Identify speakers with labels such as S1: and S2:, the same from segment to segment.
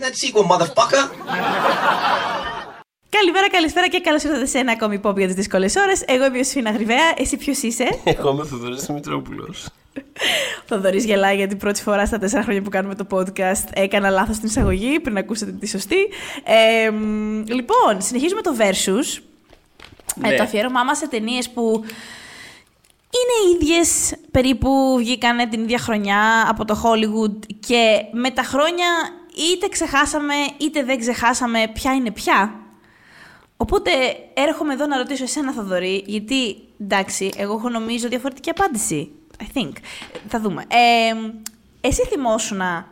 S1: that sequel, motherfucker.
S2: Καλημέρα, καλησπέρα και καλώς ήρθατε σε ένα ακόμη pop για τις δύσκολες ώρες. Εγώ είμαι ο Σφίνα Γρυβαία. Εσύ ποιος είσαι;
S3: Εγώ είμαι ο Θοδωρής Δημητρόπουλος.
S2: Θοδωρής γελάει γιατί πρώτη φορά στα τέσσερα χρόνια που κάνουμε το podcast έκανα λάθος στην εισαγωγή πριν ακούσετε τη σωστή. Ε, μ, λοιπόν, συνεχίζουμε το Versus. Ε,
S3: Ναι.
S2: το αφιέρωμά μας σε ταινίες που είναι ίδιες περίπου βγήκαν την ίδια χρονιά από το Hollywood και με τα χρόνια είτε ξεχάσαμε είτε δεν ξεχάσαμε ποια είναι ποια. Οπότε έρχομαι εδώ να ρωτήσω εσένα Θοδωρή, γιατί εντάξει, εγώ έχω νομίζω διαφορετική απάντηση. I think. Θα δούμε. Ε, εσύ θυμόσουνα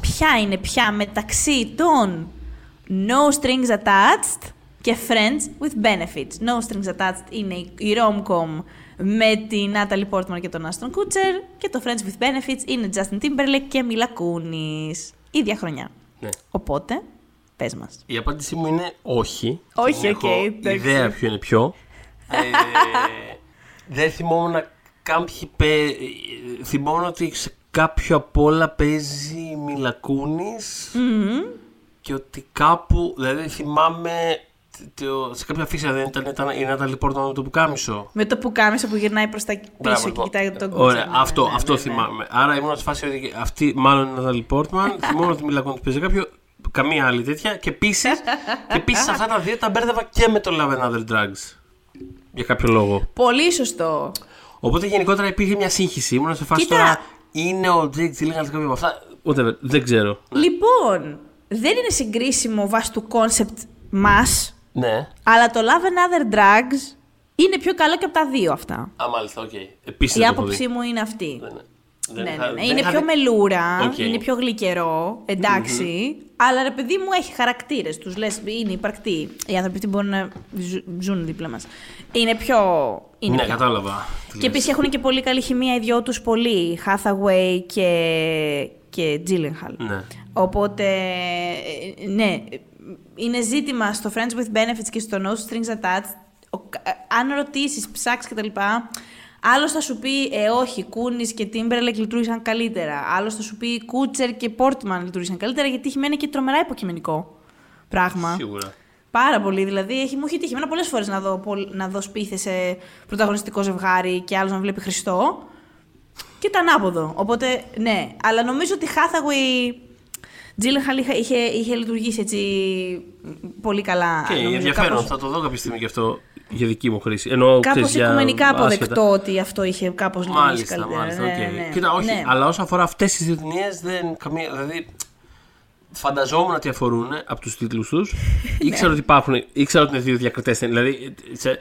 S2: ποια είναι ποια μεταξύ των No Strings Attached και Friends with Benefits. No Strings Attached είναι η- η rom-com με την Natalie Portman και τον Aston Kutcher και το Friends with Benefits είναι Justin Timberlake και Mila Kunis. Ίδια χρονιά.
S3: Ναι.
S2: Οπότε, πες μας.
S3: Η απάντησή μου είναι όχι.
S2: Όχι,
S3: Δεν
S2: οκ,
S3: έχω
S2: εντάξει.
S3: ιδέα ποιο είναι ποιο. ε, δεν θυμόμουν κάποιοι πε... Θυμόμουν ότι σε κάποιο από όλα παίζει η Μίλα Κούνις και ότι κάπου, δηλαδή θυμάμαι το, σε κάποια αφίσα δεν ήταν, ήταν η Νάταλι Πόρτμαν με το πουκάμισο.
S2: Με το πουκάμισο που γυρνάει προς τα πίσω
S3: Μπράβο,
S2: και
S3: λοιπόν.
S2: κοιτάει τον
S3: Ωραία,
S2: Kutcher. Ναι,
S3: αυτό,
S2: ναι, ναι,
S3: αυτό
S2: ναι, ναι.
S3: θυμάμαι. Άρα ήμουν σε φάση ότι αυτή μάλλον είναι η Νάταλι Πόρτμαν. θυμόμουν ότι η Μίλα Κούνις παίζει κάποιο, καμία άλλη τέτοια. Και επίσης και επίσης αυτά τα δύο τα μπέρδευα και με το Love and Other Drugs. Για κάποιο λόγο.
S2: Πολύ σωστό.
S3: Οπότε γενικότερα υπήρχε μια σύγχυση. Ήμουν σε φάση
S2: Κοίτα.
S3: τώρα είναι ο Jake Gyllenhaal σε κάποιο από αυτά. Whatever, δεν ξέρω.
S2: Λοιπόν, δεν είναι συγκρίσιμο βάσει του κόνσεπτ μας,
S3: Ναι.
S2: αλλά το Love and Other Drugs είναι πιο καλό και από τα δύο αυτά.
S3: Α, μάλιστα, οκ. Επίσης.
S2: Η άποψή μου είναι αυτή. Ναι, ναι, ναι. Είναι πιο μελούρα,
S3: Οκ.
S2: είναι πιο γλυκερό, εντάξει. Αλλά ρε παιδί μου έχει χαρακτήρες. Τους λες, είναι υπαρκτοί. Οι άνθρωποι αυτοί μπορούν να ζου- ζουν δίπλα μας. Είναι πιο. Είναι
S3: Ναι,
S2: πιο.
S3: κατάλαβα. τι
S2: Και
S3: λες.
S2: επίσης έχουν και πολύ καλή χημεία οι δυο τους πολύ. Hathaway και, και Gyllenhaal.
S3: Ναι.
S2: Οπότε, ε, ναι, είναι ζήτημα στο Friends with Benefits και στο No Strings Attached. Ο, ε, αν ρωτήσεις, ψάξεις κτλ. Άλλος θα σου πει, ε, όχι, Κούνις και Τίμπερλεκ λειτουργήσαν καλύτερα. Άλλος θα σου πει, Κούτσερ και Πόρτμαν λειτουργήσαν καλύτερα, γιατί η χημεία είναι και τρομερά υποκειμενικό πράγμα.
S3: Σίγουρα.
S2: Πάρα πολύ. Δηλαδή, έχει, μου έχει τύχει εμένα πολλές φορές να δω, πολ- να δω σπίθες σε πρωταγωνιστικό ζευγάρι και άλλος να βλέπει Χριστό. Και το ανάποδο. Οπότε, ναι. Αλλά νομίζω ότι Hathaway. Gyllenhaal είχε, είχε, είχε λειτουργήσει έτσι πολύ καλά.
S3: Και
S2: νομίζω,
S3: ενδιαφέρον,
S2: κάπως-
S3: θα το δω κάποια στιγμή και αυτό για δική μου χρήση. Εννοώ,
S2: Κάπως
S3: ξέρεις, για
S2: οικουμενικά
S3: άσχετα.
S2: αποδεκτό ότι αυτό είχε κάπως λειτουργήσει
S3: Μάλιστα,
S2: καλύτερα.
S3: μάλιστα.
S2: Ναι,
S3: οκ.
S2: ναι, ναι.
S3: Κοίτα, όχι,
S2: Ναι.
S3: αλλά όσον αφορά αυτές τις δύο ταινίες, δεν καμία. Δηλαδή, φανταζόμουν ότι αφορούν από τους τίτλους τους. ήξερα ότι υπάρχουν. ήξερα ότι είναι δύο διακριτές ταινίες. Δηλαδή, σε,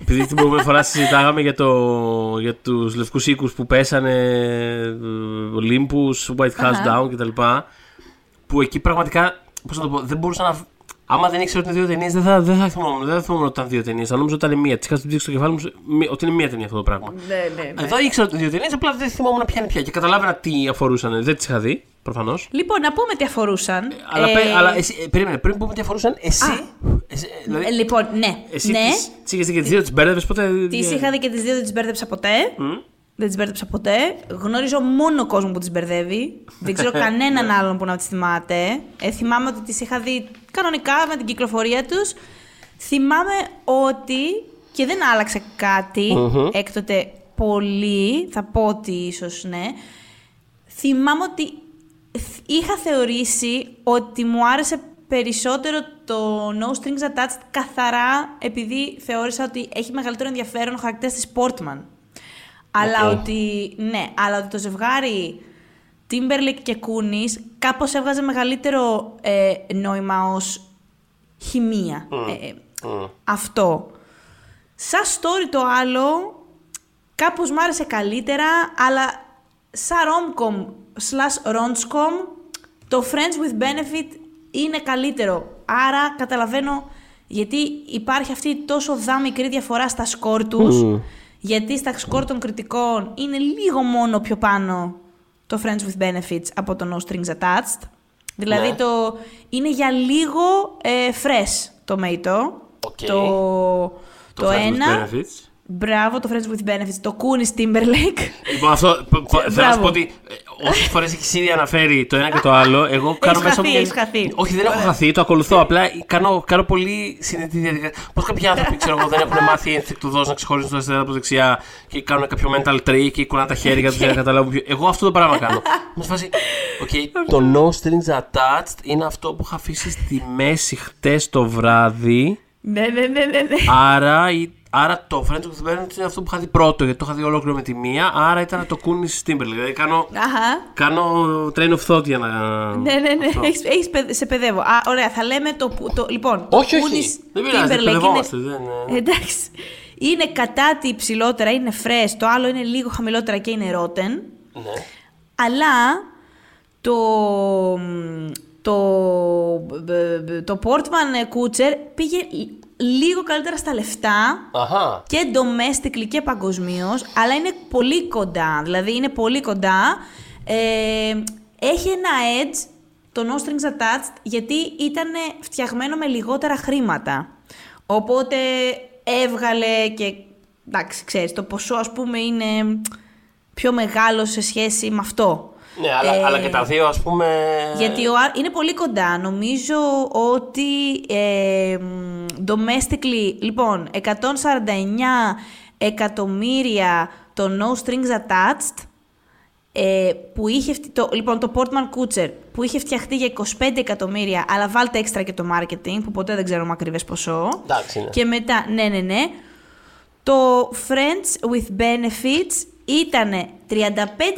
S3: επειδή την προηγούμενη φορά συζητάγαμε για, το, για τους λευκούς οίκους που πέσανε, ε, Olympus, White House
S2: Αχα.
S3: Down κτλ. Που εκεί πραγματικά. Πώς να το πω, δεν μπορούσα να. Άμα δεν ήξερα ότι είναι δύο ταινίες, δεν θα, δεν θα θυμόμουν. Δεν θα θυμόμουν ότι ήταν δύο ταινίες. Θα νόμιζα ότι ήταν μία. Τις είχα στην στο κεφάλι μου μη- ότι είναι μία ταινία αυτό το πράγμα.
S2: Ναι, ναι, ναι.
S3: Εδώ ήξερα ότι είναι δύο ταινίες, απλά δεν θυμόμουν ποια είναι ποια. Και καταλάβαινα τι αφορούσαν. Δεν τις είχα δει, προφανώς.
S2: Λοιπόν, να πούμε τι αφορούσαν.
S3: Αλλά,
S2: Ε,
S3: πε- αλλά εσύ, ε, περίμενε, πριν πούμε τι αφορούσαν, εσύ. εσύ ε, δηλαδή,
S2: ε, λοιπόν, ναι.
S3: εσύ
S2: ναι.
S3: τις, τις είχες δει και τις δύο, τις μπέρδευες ποτέ.
S2: Τις
S3: ε,
S2: είχα δει και τις δύο, δεν τις μπέρδεψα ποτέ. Δεν τις μπέρδεψα ποτέ. Γνωρίζω μόνο κόσμο που τις μπερδεύει. δεν ξέρω κανέναν άλλον που να τις θυμάται. Ε, θυμάμαι ότι τις είχα δει κανονικά με την κυκλοφορία τους. Θυμάμαι ότι. και δεν άλλαξε κάτι έκτοτε πολύ. Θα πω ότι ίσως ναι. Θυμάμαι ότι θ- είχα θεωρήσει ότι μου άρεσε περισσότερο το No Strings Attached καθαρά επειδή θεώρησα ότι έχει μεγαλύτερο ενδιαφέρον ο χαρακτήρας της Portman. Αλλά
S3: Οκ.
S2: ότι, ναι, αλλά ότι το ζευγάρι Timberlake και Κούνις κάπως έβγαζε μεγαλύτερο ε, νόημα ως χημεία. Ε, ε, Αυτό. Σαν story το άλλο, κάπως μ' άρεσε καλύτερα, αλλά σαν rom-com slash ronscom, το Friends with Benefit είναι καλύτερο. Άρα καταλαβαίνω γιατί υπάρχει αυτή η τόσο δά μικρή διαφορά στα σκορ τους, γιατί στα σκορ των κριτικών είναι λίγο μόνο πιο πάνω το Friends with Benefits από το No Strings Attached. Δηλαδή
S3: Ναι.
S2: το είναι για λίγο ε, fresh το tomato.
S3: Οκ.
S2: Το, το,
S3: Friends with
S2: ένα.
S3: Benefits.
S2: Μπράβο, το Friends with Benefits. Το Kunis Timberlake.
S3: Λοιπόν, αυτό π- π- θέλω να σου
S2: Μπράβο.
S3: πω ότι ε, όσες φορές έχει ήδη αναφέρει το ένα και το άλλο, εγώ κάνω
S2: Έχεις
S3: μέσα
S2: χαθεί,
S3: μου.
S2: έχεις χαθεί.
S3: Όχι, δεν έχω χαθεί, το ακολουθώ. Απλά κάνω, κάνω πολύ συνετή διαδικασία. Πώς κάποιοι άνθρωποι ξέρω εγώ, δεν έχουν μάθει ενστικτωδώς να ξεχωρίζουν το αριστερά από το δεξιά και κάνουν κάποιο mental trick και κουνάνε τα χέρια του για να καταλάβουν. ποιο- Εγώ αυτό το πράγμα κάνω. Με φάση. Okay, το no strings attached είναι αυτό που είχα αφήσει στη μέση χτες το βράδυ.
S2: Ναι, ναι, ναι, ναι. ναι.
S3: Άρα, η- άρα το Friends with Benefits είναι αυτό που είχα δει πρώτο, γιατί το είχα δει ολόκληρο με τη μία. Άρα ήταν το Coonies Timberlake. Δηλαδή κάνω,
S2: Αχα.
S3: κάνω train of thought για να.
S2: Ναι, ναι, ναι.
S3: αυτό.
S2: Έχεις, έχεις, παιδε- σε παιδεύω. Α, ωραία, θα λέμε το. που- το λοιπόν,
S3: Όχι,
S2: το
S3: όχι.
S2: Goonies
S3: Δεν πειράζει,
S2: Timberlake
S3: παιδευόμαστε,
S2: είναι-
S3: δεν-
S2: Εντάξει. Είναι κατά τη υψηλότερα, είναι fresh. Το άλλο είναι λίγο χαμηλότερα και είναι rotten.
S3: Ναι.
S2: Αλλά το, το, το Portman Kutcher πήγε λίγο καλύτερα στα λεφτά
S3: Αχα.
S2: και domestically και παγκοσμίως, αλλά είναι πολύ κοντά. Δηλαδή είναι πολύ κοντά. Ε, έχει ένα edge το No Strings Attached γιατί ήταν φτιαγμένο με λιγότερα χρήματα. Οπότε έβγαλε και εντάξει, ξέρεις, το ποσό ας πούμε είναι πιο μεγάλο σε σχέση με αυτό.
S3: Ναι, αλλά,
S2: Ε,
S3: αλλά και τα δύο, ας πούμε.
S2: γιατί ο, Ar- είναι πολύ κοντά. Νομίζω ότι ε, μ, domestically, λοιπόν, 149 εκατομμύρια το No Strings Attached, ε, που είχε, φτ- το, λοιπόν, το Portman Kutcher, που είχε φτιαχτεί για 25 εκατομμύρια, αλλά βάλτε έξτρα και το marketing, που ποτέ δεν ξέρουμε ακριβές ποσό.
S3: Εντάξει, ναι.
S2: Και μετά, ναι, ναι, ναι. Το Friends with Benefits ήταν 35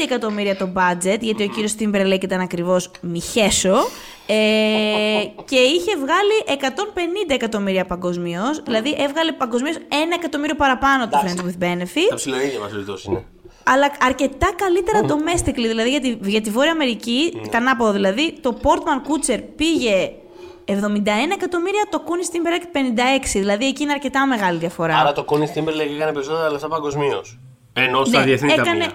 S2: εκατομμύρια το budget, γιατί ο κύριος Timberlake ήταν ακριβώς μιχέσο, ε, και είχε βγάλει 150 εκατομμύρια παγκοσμίως. Δηλαδή έβγαλε παγκοσμίως ένα εκατομμύριο παραπάνω το
S3: Εντάξει.
S2: Friends with
S3: Τα
S2: Benefits,
S3: ψιλοίδια μας περιπτώσει είναι.
S2: αλλά αρκετά καλύτερα domestically. Δηλαδή για τη, για τη Βόρεια Αμερική, τα ανάποδα δηλαδή, το Portman Kutcher πήγε 71 εκατομμύρια, το Cooney Timberlake 56. Δηλαδή εκεί είναι αρκετά μεγάλη διαφορά.
S3: Άρα το Cooney Timberlake έκανε περισσότερα λεφτά παγκοσμίως. Ενώ στα
S2: Ναι,
S3: διεθνή
S2: έκανε,
S3: ταμεία.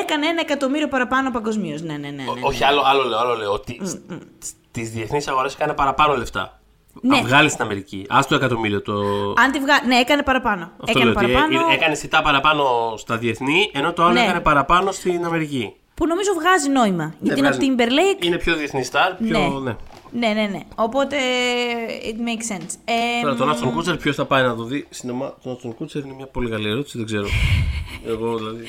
S2: έκανε ένα εκατομμύριο παραπάνω παγκοσμίως. Ναι, ναι, ναι. ναι,
S3: Ό-
S2: ναι.
S3: Όχι, άλλο, άλλο λέω. Άλλο λέω ότι στι διεθνείς αγορές έκανε παραπάνω λεφτά.
S2: Ναι.
S3: Αν βγάλει στην Αμερική. Α το εκατομμύριο. Το...
S2: Αν τη βγα... Ναι, έκανε παραπάνω.
S3: Αυτό
S2: έκανε
S3: λέω, ότι
S2: παραπάνω.
S3: ε- έκανε σιτά παραπάνω στα διεθνή, ενώ το άλλο
S2: Ναι.
S3: έκανε παραπάνω στην Αμερική.
S2: Που νομίζω βγάζει νόημα. Γιατί είναι ο
S3: βγάζει.
S2: Timberlake.
S3: Είναι πιο διεθνή star, πιο.
S2: Ναι.
S3: Ναι.
S2: Ναι, ναι, ναι. Οπότε. It makes sense. Ε,
S3: Τώρα τον Άστον Κούτσερ, ποιος θα πάει να το δει. Σινεμά, τον Άστον Κούτσερ είναι μια πολύ καλή ερώτηση, δεν ξέρω. Εγώ δηλαδή.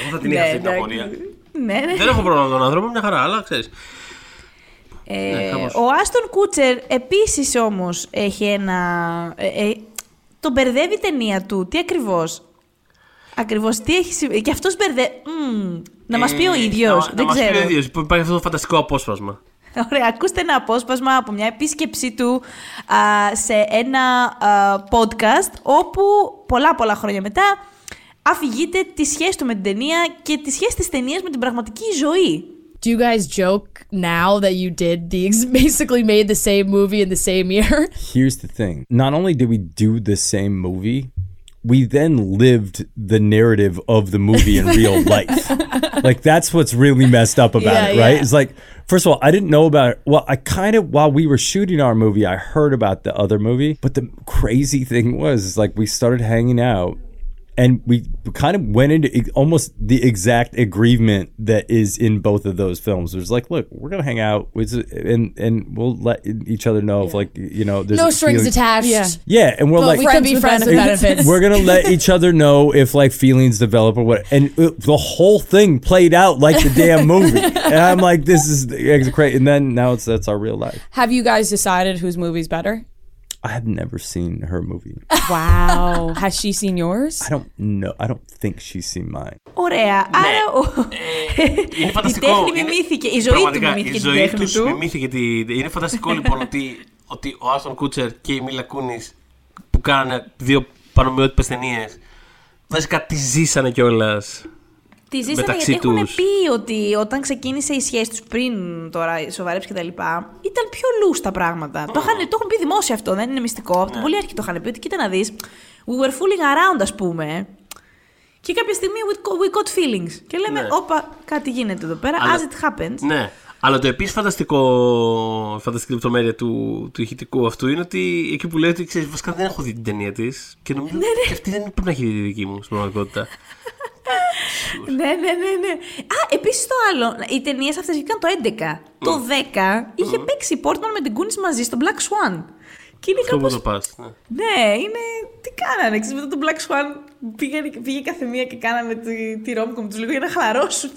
S3: Εγώ θα την είχα
S2: ναι,
S3: αυτή την
S2: εντάξει.
S3: απορία.
S2: Ναι, ναι.
S3: Δεν έχω πρόβλημα με τον άνθρωπο, μια χαρά, αλλά ξέρεις.
S2: Ε,
S3: Ναι, κάπως.
S2: ο Άστον Κούτσερ επίσης όμως έχει ένα... Ε, ε, τον μπερδεύει η ταινία του. Τι ακριβώς; Ακριβώς τι έχει συμβεί. Και αυτός μπερδεύει... να μας πει ο ίδιος.
S3: Να,
S2: δεν
S3: να μας
S2: ξέρω.
S3: πει ο ίδιος, που υπάρχει αυτό το φανταστικό απόσπασμα.
S2: Ωραία, ακούστε ένα απόσπασμα από μια επίσκεψή του α, σε ένα α, podcast όπου πολλά πολλά χρόνια μετά αφηγείται τη σχέση του με την ταινία και τη σχέση της ταινίας με την πραγματική ζωή.
S1: Do you guys joke now that you did the ex- basically made the same movie in the same year?
S4: Here's the thing. Not only did we do the same movie, we then lived the narrative of the movie in real life. like that's what's really messed up about
S1: Yeah,
S4: it, right?
S1: yeah.
S4: It's like first of all, I didn't know about it. Well, I kind of while we were shooting our movie, I heard about the other movie, but the crazy thing was is like we started hanging out and we kind of went into e- almost the exact agreement that is in both of those films. It was like, look, we're gonna hang out and and we'll let each other know if like you know there's
S1: No strings
S4: feeling-
S1: attached.
S2: Yeah.
S4: Yeah, and we're
S1: But
S4: like,
S1: we can be friends with benefits.
S4: we're gonna let each other know if like feelings develop or what. And it, the whole thing played out like the damn movie. and I'm like, this is it's great. And then now it's that's our real life.
S1: Have you guys decided whose movie's better?
S4: I have never seen her movie.
S1: Wow. Has she seen yours?
S4: I don't know. I don't think she's seen mine.
S2: Ωραία. Άρα ο...
S3: Είναι
S2: η
S3: φανταστικό.
S2: τέχνη
S3: είναι-
S2: μιμήθηκε. Η ζωή του
S3: πραγματικά,
S2: μιμήθηκε
S3: η
S2: την
S3: ζωή
S2: τέχνη
S3: τους
S2: του.
S3: μιμήθηκε τη... Είναι φανταστικό λοιπόν ότι, ότι ο Άστον Κούτσερ και η Μίλα Κούνης που κάνανε δύο πανομοιότυπες ταινίες βασικά τη ζήσανε κιόλας.
S2: Τη ζήσανε
S3: μεταξύ
S2: γιατί έχουν
S3: τους.
S2: πει ότι όταν ξεκίνησε η σχέση τους πριν τώρα σοβαρέψεις και τα λοιπά, ήταν πιο loose τα πράγματα. Το, είχαν, το έχουν πει δημόσια αυτό, δεν είναι μυστικό. Από την πολύ αρχή το είχαν πει ότι κοίτα να δεις. We were fooling around, ας πούμε. Και κάποια στιγμή we got, we got feelings. Και λέμε,
S3: Ναι.
S2: όπα, κάτι γίνεται εδώ πέρα,
S3: Αλλά-
S2: as it happens.
S3: Ναι. Αλλά το επίσης φανταστικό, φανταστική λεπτομέρεια του, του ηχητικού αυτού είναι ότι εκεί που λέει ότι ξέρεις, βασικά δεν έχω δει την ταινία της και νομίζω
S2: Ναι,
S3: ότι και αυτή δεν πρέπει να έχει δει τη δική μου στην πραγματικότητα.
S2: ναι, ναι, ναι, ναι. Α, επίσης το άλλο. Οι ταινίες αυτές βγήκαν το 11. Το 10 είχε παίξει η Portman με την Goonies μαζί στο Black Swan. Και είναι
S3: Αυτό που
S2: κάπως...
S3: το πας. ναι.
S2: Ναι, είναι. Τι κάνανε, ξέρεις, μετά το Black Swan πήγε, πήγε κάθε μία και κάνανε τη, τη rom-com τους λίγο για να χαλαρώσουν.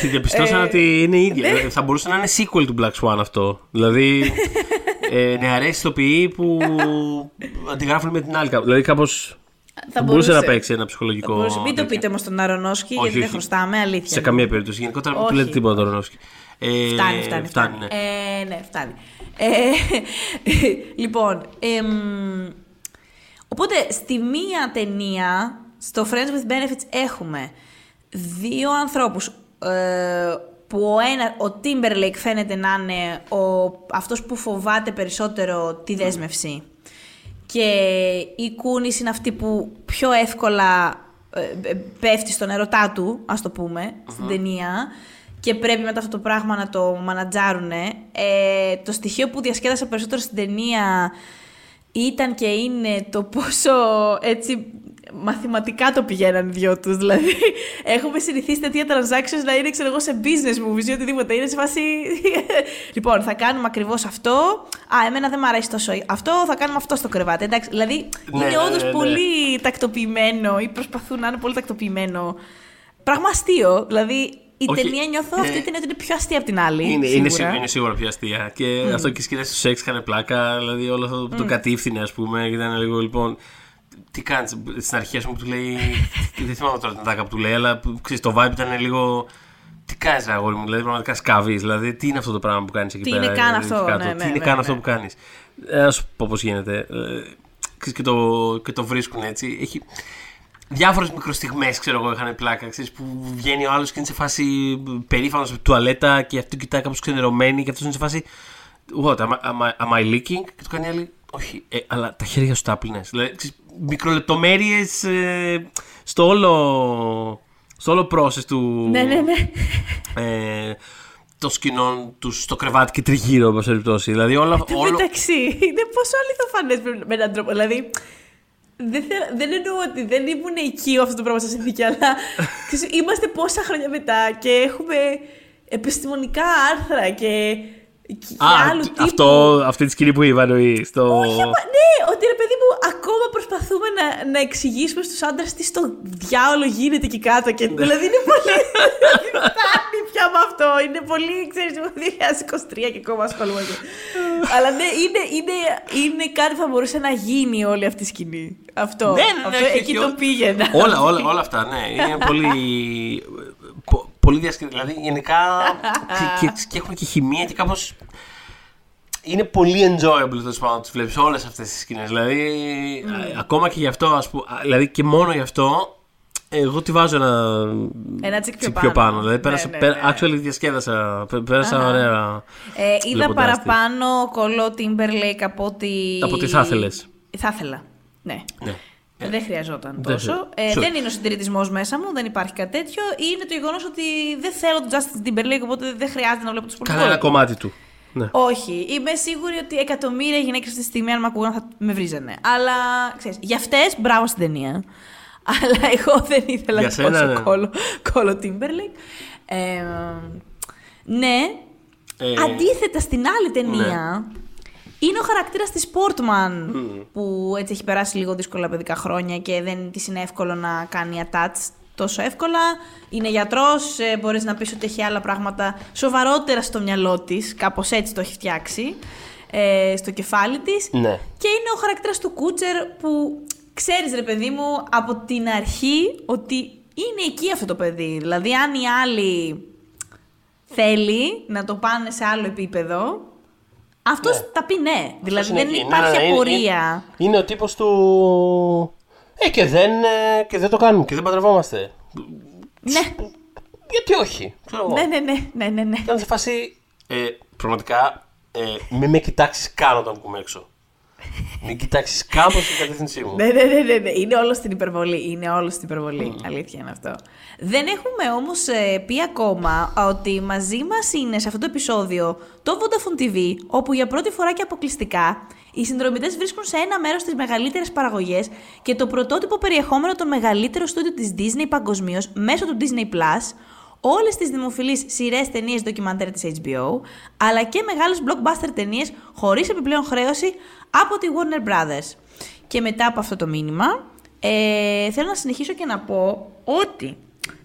S3: Και διαπιστώσαν
S2: Ε,
S3: ότι είναι ίδια.
S2: ναι.
S3: Ε, Θα μπορούσε να είναι sequel του Black Swan αυτό. Δηλαδή. ε, νεαρές ηθοποιοί που αντιγράφουν με την άλλη. κάπου. Δηλαδή κάπως. Θα μπορούσε να παίξει ένα ψυχολογικό.
S2: Θα μπορούσε. Μην το
S3: τέτοιο.
S2: πείτε όμως τον Αρονόσκι,
S3: Όχι,
S2: γιατί δεν
S3: όχι.
S2: χρωστάμε, αλήθεια.
S3: Σε καμία περίπτωση. Γενικότερα μην του
S2: Όχι.
S3: λέτε τίποτα τώρα, Ρόσκι. Ε,
S2: Φτάνει, φτάνει. φτάνει.
S3: ναι.
S2: Ε, ναι, φτάνει. Ε, λοιπόν, εμ, οπότε στη μία ταινία, στο Friends with Benefits έχουμε δύο ανθρώπους ε, που ο, ένα, ο Timberlake φαίνεται να είναι ο, αυτός που φοβάται περισσότερο τη δέσμευση και η Κούνης είναι αυτή που πιο εύκολα ε, ε, πέφτει στον ερωτά του, ας το πούμε, στην ταινία και πρέπει μετά αυτό το πράγμα να το μανατζάρουνε. Ε, το στοιχείο που διασκέδασα περισσότερο στην ταινία ήταν και είναι το πόσο έτσι μαθηματικά το πηγαίναν οι δυο τους. Δηλαδή, έχουμε συνηθίσει τέτοια transactions να είναι, ξέρω εγώ, σε business movies ή οτιδήποτε. Είναι σε φάση. λοιπόν, θα κάνουμε ακριβώς αυτό. Α, εμένα δεν μου αρέσει τόσο αυτό, θα κάνουμε αυτό στο κρεβάτι. Εντάξει, δηλαδή,
S3: Ναι,
S2: είναι
S3: ναι,
S2: όντως
S3: ναι, ναι.
S2: πολύ τακτοποιημένο ή προσπαθούν να είναι πολύ τακτοποιημένο. Πράγμα αστείο. Δηλαδή, η
S3: Όχι,
S2: ταινία νιώθω
S3: ε,
S2: αυτή την ότι είναι πιο αστεία από την άλλη.
S3: Είναι, είναι,
S2: σίγουρα.
S3: σίγουρα, είναι σίγουρα πιο αστεία. Και αυτό και οι σκηνές του σεξ είχαν πλάκα. Δηλαδή όλο αυτό που το κατήφθηνε, ας πούμε. Και ήταν λίγο λοιπόν. Τι κάνεις, στην αρχή, ας πούμε, που του λέει. δεν θυμάμαι τώρα την τάκα που του λέει, αλλά ξέρεις, το vibe ήταν λίγο. Τι κάνεις, αγόρι μου, δηλαδή πραγματικά σκαβείς. Δηλαδή, τι είναι αυτό το πράγμα που κάνεις εκεί
S2: Τι
S3: πέρα.
S2: είναι καν
S3: δηλαδή,
S2: αυτό,
S3: κάτω,
S2: ναι,
S3: τι
S2: ναι,
S3: είναι
S2: ναι,
S3: καν
S2: ναι.
S3: αυτό που κάνεις; Ε, να σου πω πώς γίνεται. Ε, ξέρεις, και, το, και το βρίσκουν έτσι. Έχει, διάφορες μικροστιγμές, ξέρω εγώ, είχαν πλάκα. Ξέρεις, που βγαίνει ο άλλος και είναι σε φάση περήφανος στην τουαλέτα και αυτή κοιτάει κάπως ξενερωμένη και αυτός είναι σε φάση. What, am, I- am, I, am I leaking? Και του κάνει η άλλη. Όχι, ε, αλλά τα χέρια σου τα άπλυνες. Δηλαδή, μικρολεπτομέρειες στο όλο. Στο όλο process του.
S2: Ναι, ναι, ναι.
S3: Ε, των σκηνών του στο κρεβάτι και τριγύρω, όπω περιπτώσει. Δηλαδή, όλα,
S2: Το
S3: όλο,
S2: μεταξύ, είναι πόσο αληθοφανές με έναν τρόπο. Δηλαδή, δεν, θε- δεν εννοώ ότι δεν ήμουν οικείο αυτό το πράγμα σαν συνθήκη, αλλά ξέρεις, είμαστε πόσα χρόνια μετά και έχουμε επιστημονικά άρθρα και, και
S3: Α,
S2: άλλου
S3: τ-
S2: τύπου.
S3: αυτό, αυτή τη σκηνή που είπα εννοείς. Στο...
S2: Όχι, αμα- ναι, ότι ρε παιδί μου, ακόμα προσπαθούμε να, να εξηγήσουμε στους άντρες τι στο διάολο γίνεται εκεί κάτω. Και, δηλαδή είναι πολύ. Φτάνει πια με αυτό. Είναι πολύ, ξέρεις, 2023 και ακόμα ασχολούμαστε. Αλλά ναι, είναι, είναι, είναι κάτι που θα μπορούσε να γίνει όλη αυτή η σκηνή. Αυτό.
S3: Ναι, ναι, ναι,
S2: αυτό
S3: έχει-
S2: εκεί
S3: έχει
S2: το
S3: ό-
S2: πήγαινα.
S3: όλα, όλα, όλα αυτά, ναι. Είναι πολύ. πο- πολύ διασκεδαστικό. Δηλαδή, γενικά. και, και, και έχουν και χημεία και κάπω. Είναι πολύ enjoyable τέλος πάντων να του βλέπεις όλες αυτές τις σκηνές. Δηλαδή, α- ακόμα και γι' αυτό, ας πούμε, α, δηλαδή και μόνο γι' αυτό, εγώ τη βάζω ένα.
S2: Ένα τσικ πιο
S3: τσικ
S2: πάνω.
S3: Δηλαδή,
S2: Ναι,
S3: πέρασα,
S2: ναι,
S3: πέρα-
S2: ναι.
S3: actually διασκέδασα. πέ- Πέρασα ωραία.
S2: Ε, είδα
S3: βλέποντάς της.
S2: παραπάνω κολλό Timberlake από ότι.
S3: Από ότι θα ήθελες.
S2: Θα ήθελα. Ναι.
S3: Ναι.
S2: Δεν χρειαζόταν
S3: δεν
S2: τόσο.
S3: χρει-
S2: Ε,
S3: Σου-
S2: δεν είναι ο συντηρητισμός μέσα μου, δεν υπάρχει κάτι τέτοιο. Είναι το γεγονός ότι δεν θέλω τον Justin Timberlake, οπότε δεν χρειάζεται να βλέπω τους πολιτικού.
S3: Κανένα κομμάτι του. Ναι.
S2: Όχι. Είμαι σίγουρη ότι εκατομμύρια γυναίκες αυτή τη στιγμή, αν με ακούγαν, θα με βρίζανε. Αλλά ξέρεις, για αυτές, μπράβο στην ταινία. Αλλά εγώ δεν ήθελα
S3: Για
S2: τόσο
S3: σένα, ναι.
S2: κόλλο, κόλλο Timberlake. Ε, ναι.
S3: Ε,
S2: Αντίθετα στην άλλη ταινία, είναι ο χαρακτήρας της Portman που έτσι έχει περάσει λίγο δύσκολα παιδικά χρόνια και δεν της είναι εύκολο να κάνει attach τόσο εύκολα. Είναι γιατρός, ε, μπορείς να πεις ότι έχει άλλα πράγματα σοβαρότερα στο μυαλό της, κάπως έτσι το έχει φτιάξει, ε, στο κεφάλι της.
S3: Ναι.
S2: Και είναι ο χαρακτήρας του Κούτσερ που ξέρεις ρε παιδί μου από την αρχή ότι είναι εκεί αυτό το παιδί. Δηλαδή αν οι άλλοι θέλει να το πάνε σε άλλο επίπεδο, αυτός
S3: Ναι.
S2: τα πει ναι. Δηλαδή
S3: είναι
S2: δεν
S3: εκεί.
S2: υπάρχει
S3: Ναι, ναι, ναι, είναι-
S2: απορία.
S3: Είναι, είναι ο τύπος του... Ε, και δεν, ε, και δεν το κάνουμε και δεν παντρευόμαστε.
S2: Ναι.
S3: Γιατί όχι, ξέρω εγώ.
S2: ναι, ναι, ναι, ναι, ναι, ναι.
S3: Ήταν σε φάση, ε, πραγματικά, ε, μην με κοιτάξεις καν όταν βγούμε έξω. μην κοιτάξεις καν προς την κατεύθυνσή μου.
S2: Ναι, ναι, ναι, ναι, ναι. Είναι όλος στην υπερβολή. Είναι όλος στην υπερβολή. Αλήθεια είναι αυτό. Δεν έχουμε όμως πει ακόμα ότι μαζί μας είναι σε αυτό το επεισόδιο το Vodafone TV, όπου για πρώτη φορά και αποκλειστικά Οι συνδρομητές βρίσκουν σε ένα μέρος τις μεγαλύτερες παραγωγές και το πρωτότυπο περιεχόμενο των μεγαλύτερων στούντιο της Disney παγκοσμίως μέσω του Disney Plus, όλες τις δημοφιλείς σειρές, ταινίες, ντοκιμαντέρ της HBO, αλλά και μεγάλες blockbuster ταινίες χωρίς επιπλέον χρέωση από τη Warner Brothers. Και μετά από αυτό το μήνυμα, ε, θέλω να συνεχίσω και να πω ότι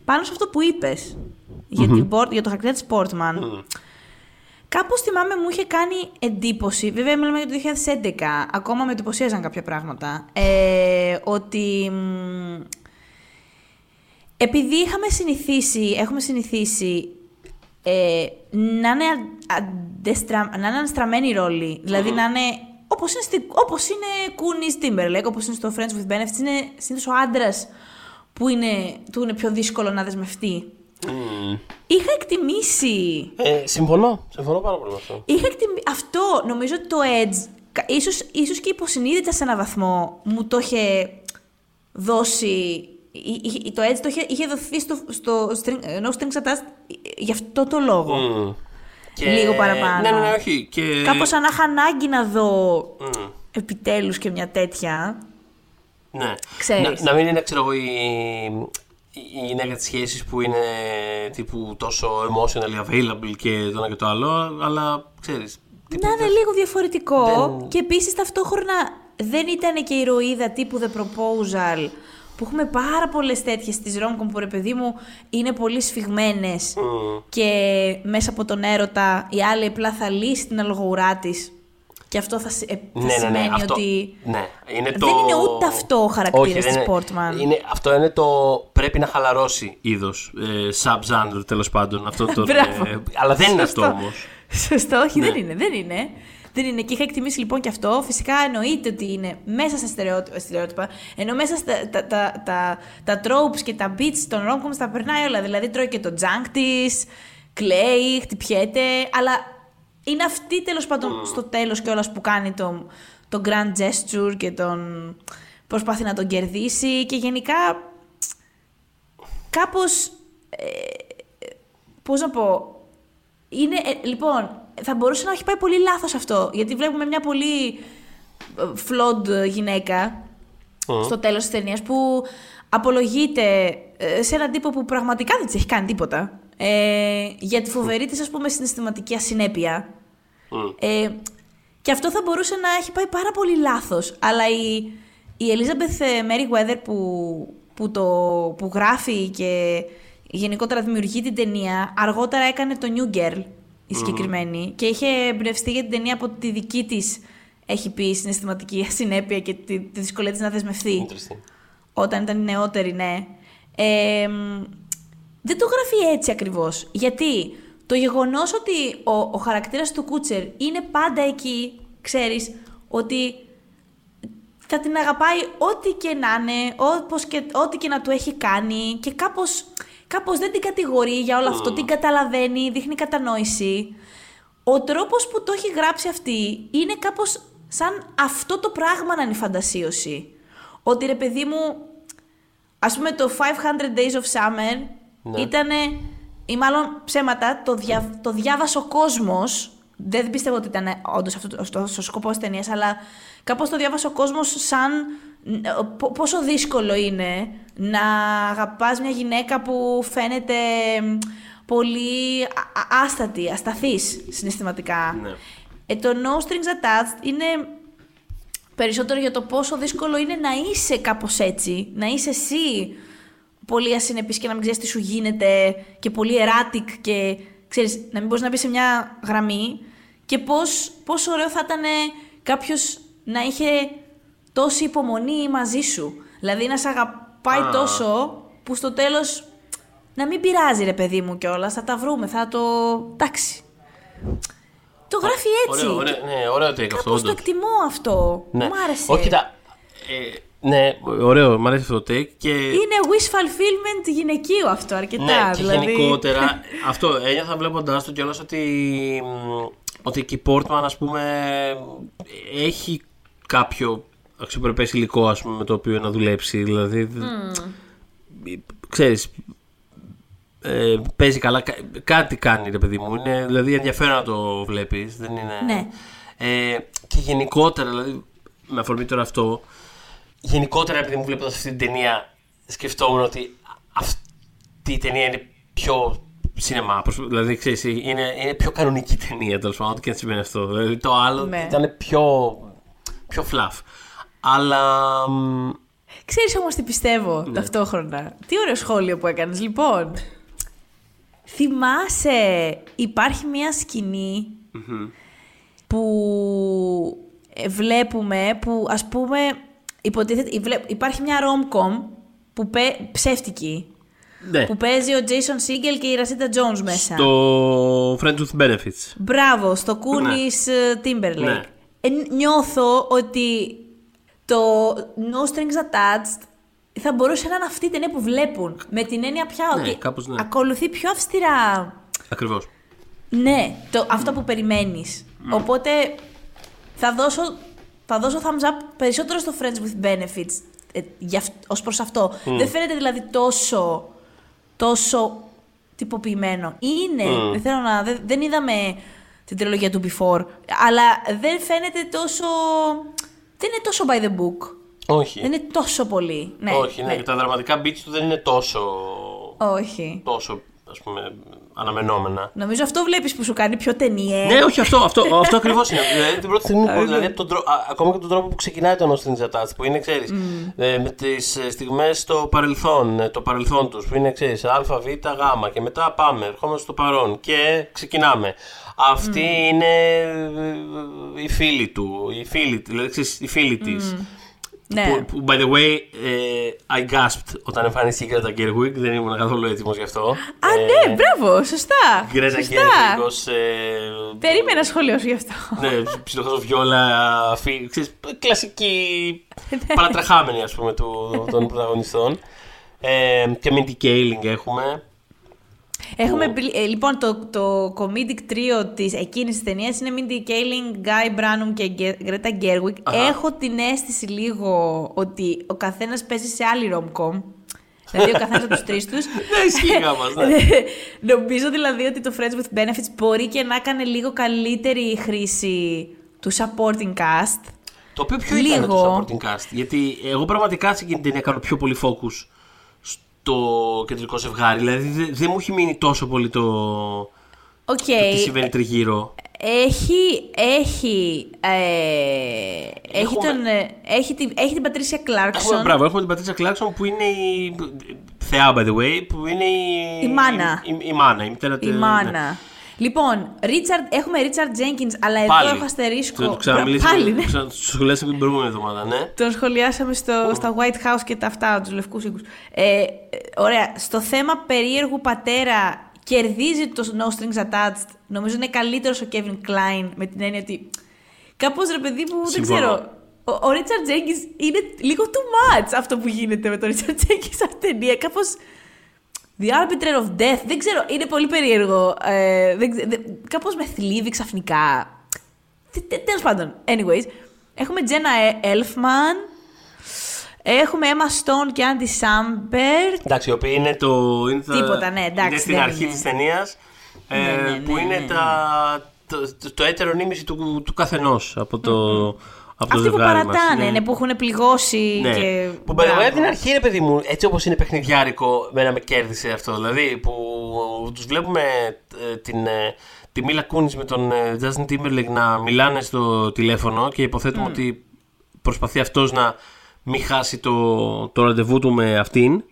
S2: πάνω σε αυτό που είπες για, την, Port- για το χαρακτήρα της Portman, κάπως θυμάμαι μου είχε κάνει εντύπωση, βέβαια μιλάμε για το 2011, ακόμα με εντυπωσίαζαν κάποια πράγματα, ε, ότι μ, επειδή είχαμε συνηθίσει, έχουμε συνηθίσει ε, να είναι, α- αντεστρα, να είναι αναστραμμένοι ρόλοι. Δηλαδή να είναι όπως είναι, στη, όπως είναι Κούνις Timberlake, όπως είναι στο Friends with Benefits, είναι συνήθως ο άντρας που είναι, του είναι πιο δύσκολο να δεσμευτεί. Είχα εκτιμήσει
S3: Ε, συμφωνώ. Συμφωνώ πάρα πολύ με αυτό.
S2: Είχα εκτιμ- Αυτό νομίζω ότι το Edge, κα- ίσως, ίσως και υποσυνείδητα σε έναν βαθμό, μου το είχε δώσει. εί- εί- Το Edge το είχε, είχε δοθεί στο, στο string, no strings attached γι' αυτό το λόγο.
S3: Μμ. Και-
S2: Λίγο παραπάνω.
S3: Ναι, ναι, ναι, όχι. Και...
S2: Κάπως σαν να είχα ανάγκη να δω
S3: Μμ.
S2: επιτέλους και μια τέτοια.
S3: Ναι.
S2: Ξέρεις.
S3: Να, να μην είναι, ξέρω εγώ, η, η γυναίκα τη σχέση που είναι τύπου τόσο emotionally available και το ένα και το άλλο, αλλά ξέρεις.
S2: Να είναι λίγο διαφορετικό.
S3: δεν-
S2: Και επίσης ταυτόχρονα δεν ήταν και η ηρωίδα τύπου The Proposal που έχουμε πάρα πολλές τέτοιες τη Ρόμκομ που ρε παιδί μου είναι πολύ σφιγμένες και μέσα από τον έρωτα η άλλη απλά θα λύσει την αλογοουρά της. Και αυτό θα, συ- ε, θα σημαίνει
S3: αυτό,
S2: ότι.
S3: Ναι, είναι
S2: Δεν
S3: το...
S2: είναι ούτε αυτό ο χαρακτήρας
S3: Όχι, δεν
S2: της
S3: είναι-
S2: Portman.
S3: Είναι, αυτό είναι το πρέπει να χαλαρώσει είδος. Ε, sub-genre τέλος πάντων. Αυτό το,
S2: Μπράβο.
S3: ε, αλλά δεν είναι αυτό
S2: Σωστό.
S3: όμως.
S2: Σωστό, όχι,
S3: Ναι.
S2: δεν είναι. Δεν είναι. Δεν είναι. Και είχα εκτιμήσει λοιπόν και αυτό. Φυσικά εννοείται ότι είναι μέσα στα στερεότυπα, στερεότυπα ενώ μέσα στα τα, τα, τα, τα tropes και τα beats των romcoms τα περνάει όλα. Δηλαδή τρώει και το junk της, κλαίει, χτυπιέται, αλλά είναι αυτή τέλος πάντων στο τέλος κιόλας που κάνει το, το grand gesture και τον προσπαθεί να τον κερδίσει και γενικά κάπως Πώς να πω. Είναι, ε, λοιπόν, θα μπορούσε να έχει πάει πολύ λάθος αυτό. Γιατί βλέπουμε μια πολύ ε, flawed γυναίκα στο τέλος της ταινίας που απολογείται ε, σε έναν τύπο που πραγματικά δεν της έχει κάνει τίποτα. Ε, για τη φοβερή της, ας πούμε, συναισθηματική ασυνέπεια. Ε, και αυτό θα μπορούσε να έχει πάει πάρα πολύ λάθος. Αλλά η, η Elizabeth Meriwether που, που, το, που γράφει και γενικότερα δημιουργεί την ταινία, αργότερα έκανε το New Girl η συγκεκριμένη και είχε εμπνευστεί για την ταινία από τη δική της έχει πει συναισθηματική ασυνέπεια και τη, τη δυσκολία της να δεσμευτεί
S3: Interesting.
S2: όταν ήταν νεότερη, ναι. Ε, μ, δεν το γράφει έτσι ακριβώς. Γιατί το γεγονός ότι ο, ο χαρακτήρας του Κούτσερ είναι πάντα εκεί, ξέρεις, ότι θα την αγαπάει ό,τι και να είναι, όπως και, ό,τι και να του έχει κάνει και κάπως, κάπως δεν την κατηγορεί για όλο αυτό, την καταλαβαίνει, δείχνει κατανόηση. Ο τρόπος που το έχει γράψει αυτή είναι κάπως σαν αυτό το πράγμα να είναι η φαντασίωση. Ότι ρε παιδί μου, ας πούμε το 500 Days of Summer
S3: Ναι.
S2: ήτανε, ή μάλλον ψέματα, το, δια, το διάβασε ο κόσμος, δεν πιστεύω ότι ήταν όντως αυτό το- στο, στο σκοπό της ταινίας, αλλά κάπως το διάβασε ο κόσμος σαν ε, πο- πόσο δύσκολο είναι να αγαπάς μια γυναίκα που φαίνεται μ, πολύ α- α- άστατη, ασταθής συναισθηματικά.
S3: Ναι.
S2: Ε, το No Strings Attached είναι περισσότερο για το πόσο δύσκολο είναι να είσαι κάπως έτσι, να είσαι εσύ πολύ ασυνεπής και να μην ξέρεις τι σου γίνεται και πολύ erratic και ξέρεις, να μην μπορείς να μπεις σε μια γραμμή και πώς, πόσο ωραίο θα ήταν κάποιος να είχε τόση υπομονή μαζί σου. Δηλαδή να σε αγαπάει
S3: Α.
S2: τόσο που στο τέλος να μην πειράζει ρε παιδί μου κιόλας, θα τα βρούμε, θα το... εντάξει. Το γράφει έτσι.
S3: Ωραίο, ωραίο, ναι, ωραίο take αυτό.
S2: Κάπως το
S3: όντως.
S2: εκτιμώ αυτό.
S3: Ναι.
S2: Μ' άρεσε.
S3: Όχι, κοίτα. Ε, ναι, ωραίο, μου αρέσει αυτό το take. Και...
S2: Είναι wish fulfillment γυναικείο αυτό αρκετά.
S3: Ναι, και
S2: δηλαδή.
S3: γενικότερα. αυτό ένιωθα βλέποντάς το κιόλας ότι, μ, ότι και η Portman, ας πούμε, έχει κάποιο αξιοπρεπές υλικό ας πούμε, με το οποίο να δουλέψει. Δηλαδή. δεν- Ξέρεις, ε, παίζει καλά. κα- Κάτι κάνει, ρε παιδί μου. Είναι δηλαδή ενδιαφέρον να το βλέπεις. Δεν είναι...
S2: Ναι.
S3: Ε, και γενικότερα, δηλαδή, με αφορμή τώρα αυτό, γενικότερα επειδή μου βλέποντας αυτή την ταινία, σκεφτόμουν ότι αυτή η ταινία είναι πιο σινεμά. προς- Δηλαδή, ξέρεις, είναι, είναι πιο κανονική ταινία τέλος πάντων, ό,τι και αν σημαίνει αυτό. Δηλαδή, το άλλο
S2: Ναι.
S3: ήταν πιο, πιο fluff. Αλλά. μ,
S2: Ξέρεις όμως τι πιστεύω
S3: Ναι.
S2: ταυτόχρονα. Τι ωραίο σχόλιο που έκανες. Λοιπόν, θυμάσαι, υπάρχει μια σκηνη που ε, βλέπουμε, που ας πούμε, υποτίθεται, η- βλέ- υπάρχει μια rom-com που πέ, ψεύτικη,
S3: ναι.
S2: που παίζει ο Jason Segel και η Rashida Jones μέσα.
S3: Στο Friends with Benefits.
S2: Μπράβο, στο Κούνις ε, Timberlake.
S3: Ναι.
S2: Ε, νιώθω ότι το No Strings Attached θα μπορούσε να είναι αυτή η ταινία που βλέπουν. Με την έννοια πια
S3: Ναι,
S2: ότι
S3: κάπως ναι.
S2: ακολουθεί πιο αυστηρά.
S3: Ακριβώς.
S2: Ναι, το, αυτό που περιμένεις. Οπότε θα δώσω, θα δώσω thumbs up περισσότερο στο Friends with Benefits ε, για, αυ- ως προς αυτό. Δεν φαίνεται δηλαδή τόσο, τόσο τυποποιημένο. Είναι, δεν, θέλω να, δεν, δεν είδαμε την τριλογία του Before, αλλά δεν φαίνεται τόσο... Δεν είναι τόσο by the book.
S3: Όχι.
S2: Δεν είναι τόσο πολύ. Ναι,
S3: Όχι, ναι, και τα δραματικά beats του δεν είναι τόσο.
S2: Όχι.
S3: τόσο, ας πούμε, αναμενόμενα.
S2: Νομίζω αυτό βλέπεις που σου κάνει πιο ταινίε.
S3: Ναι, όχι, αυτό, αυτό, αυτό ακριβώς είναι. Δηλαδή, την πρώτη στιγμή που. Δηλαδή, από τον τρο- α, ακόμα και τον τρόπο που ξεκινάει το No Strings Attached, που είναι, ξέρεις, ε, με τις στιγμές στο παρελθόν, ε, το παρελθόν τους, που είναι, ξέρεις, Α, Β, Γ, και μετά πάμε, ερχόμαστε στο παρόν και ξεκινάμε. Αυτή είναι ε, η φίλη του, η φίλη, δηλαδή, ξέρεις, η φίλη της.
S2: Ναι.
S3: Που, που, by the way, ε, I gasped όταν εμφανίστηκε η Greta Gerwig, δεν ήμουν καθόλου έτοιμος γι' αυτό.
S2: Α, ναι, μπράβο, σωστά.
S3: Greta
S2: σωστά.
S3: Gerwig ως, ε,
S2: Περίμενα σχόλιο σου γι' αυτό.
S3: ναι, ψιλοχάζω βιόλα, φι, ξέρεις, κλασική παρατρεχάμενη ας πούμε του, των πρωταγωνιστών. Ε, και Mindy Kaling έχουμε.
S2: Έχουμε, μπλ- ε, λοιπόν, το, το comedic trio της εκείνης της ταινίας είναι Mindy Kaling, Guy Branum και Ге- Greta Gerwig. Έχω την αίσθηση λίγο ότι ο καθένας παίζει σε άλλη rom-com. δηλαδή ο καθένας από τους τρεις τους.
S3: Ναι, ισχύει όμως, ναι.
S2: Νομίζω δηλαδή ότι το Friends with Benefits μπορεί και να έκανε λίγο καλύτερη χρήση του supporting cast.
S3: Το οποίο ποιο ήταν
S2: Λίγο.
S3: το supporting cast; Γιατί εγώ πραγματικά σε εκείνη την ταινία κάνω πιο πολύ focus στο κεντρικό ζευγάρι. Δηλαδή δεν δεν μου έχει μείνει τόσο πολύ το,
S2: Οκ.
S3: το τι συμβαίνει τριγύρω.
S2: Έχει, έχει, ε, έχει,
S3: Έχουμε-
S2: τον, ε, έχει, την, έχει την Πατρίσια
S3: Έχουμε,
S2: Κλάρκσον.
S3: μπράβο, έχουμε την Πατρίτσα Κλάξον που είναι η. Θεά, by the way, που είναι η.
S2: Η μάνα.
S3: Η, η μάνα, η μητέρα
S2: Η
S3: του-
S2: μάνα. Λοιπόν, Richard, έχουμε Richard Jenkins, αλλά
S3: Πάλι.
S2: εδώ έχω αστερίσκο.
S3: Το, το ξαναμιλήσαμε.
S2: Πάλι, ναι.
S3: Ξα- Το σχολιάσαμε την προηγούμενη εβδομάδα, ναι.
S2: Τον σχολιάσαμε στο, στα White House και τα αυτά, τους λευκούς οίκους. Ε, ε, ωραία, στο θέμα περίεργου πατέρα κερδίζει το No Strings Attached. Νομίζω είναι καλύτερος ο Kevin Klein με την έννοια ότι κάπως ρε παιδί μου, δεν
S3: Συμφωνώ.
S2: ξέρω. Ο, ο Richard Jenkins είναι λίγο too much αυτό που γίνεται με τον Richard Jenkins σε αυτήν την ταινία. Κάπως The Arbiter of Death. Δεν ξέρω, είναι πολύ περίεργο. Ε, δεν, ξε- δεν- κάπως με θλίβει ξαφνικά. Τε- τε- Τέλος πάντων, anyways. Έχουμε Jenna Elfman. Έχουμε Emma Stone και Andy Samberg.
S3: Εντάξει, οι οποίοι είναι το. Είναι τα-
S2: Τίποτα, ναι, εντάξει,
S3: Είναι στην
S2: δεν
S3: αρχή
S2: είναι.
S3: της ταινίας.
S2: Ναι, ναι,
S3: που
S2: ναι,
S3: είναι
S2: ναι,
S3: τα, το, το, το έτερο νήμιση του, του καθενός από το, από το
S2: Αυτοί που
S3: ζευγάρι μας.
S2: παρατάνε,
S3: Ναι.
S2: ναι, που έχουν πληγώσει
S3: Ναι.
S2: και.
S3: Που by the way,
S2: Μπράβο.
S3: από την αρχή, ρε παιδί μου, έτσι όπως είναι παιχνιδιάρικο, μένα με κέρδισε αυτό. Δηλαδή, που τους βλέπουμε ε, την, ε, τη Μίλα Κούνης με τον ε, Justin Timberlake να μιλάνε στο τηλέφωνο και υποθέτουμε ότι προσπαθεί αυτός να μην χάσει το, το ραντεβού του με αυτήν.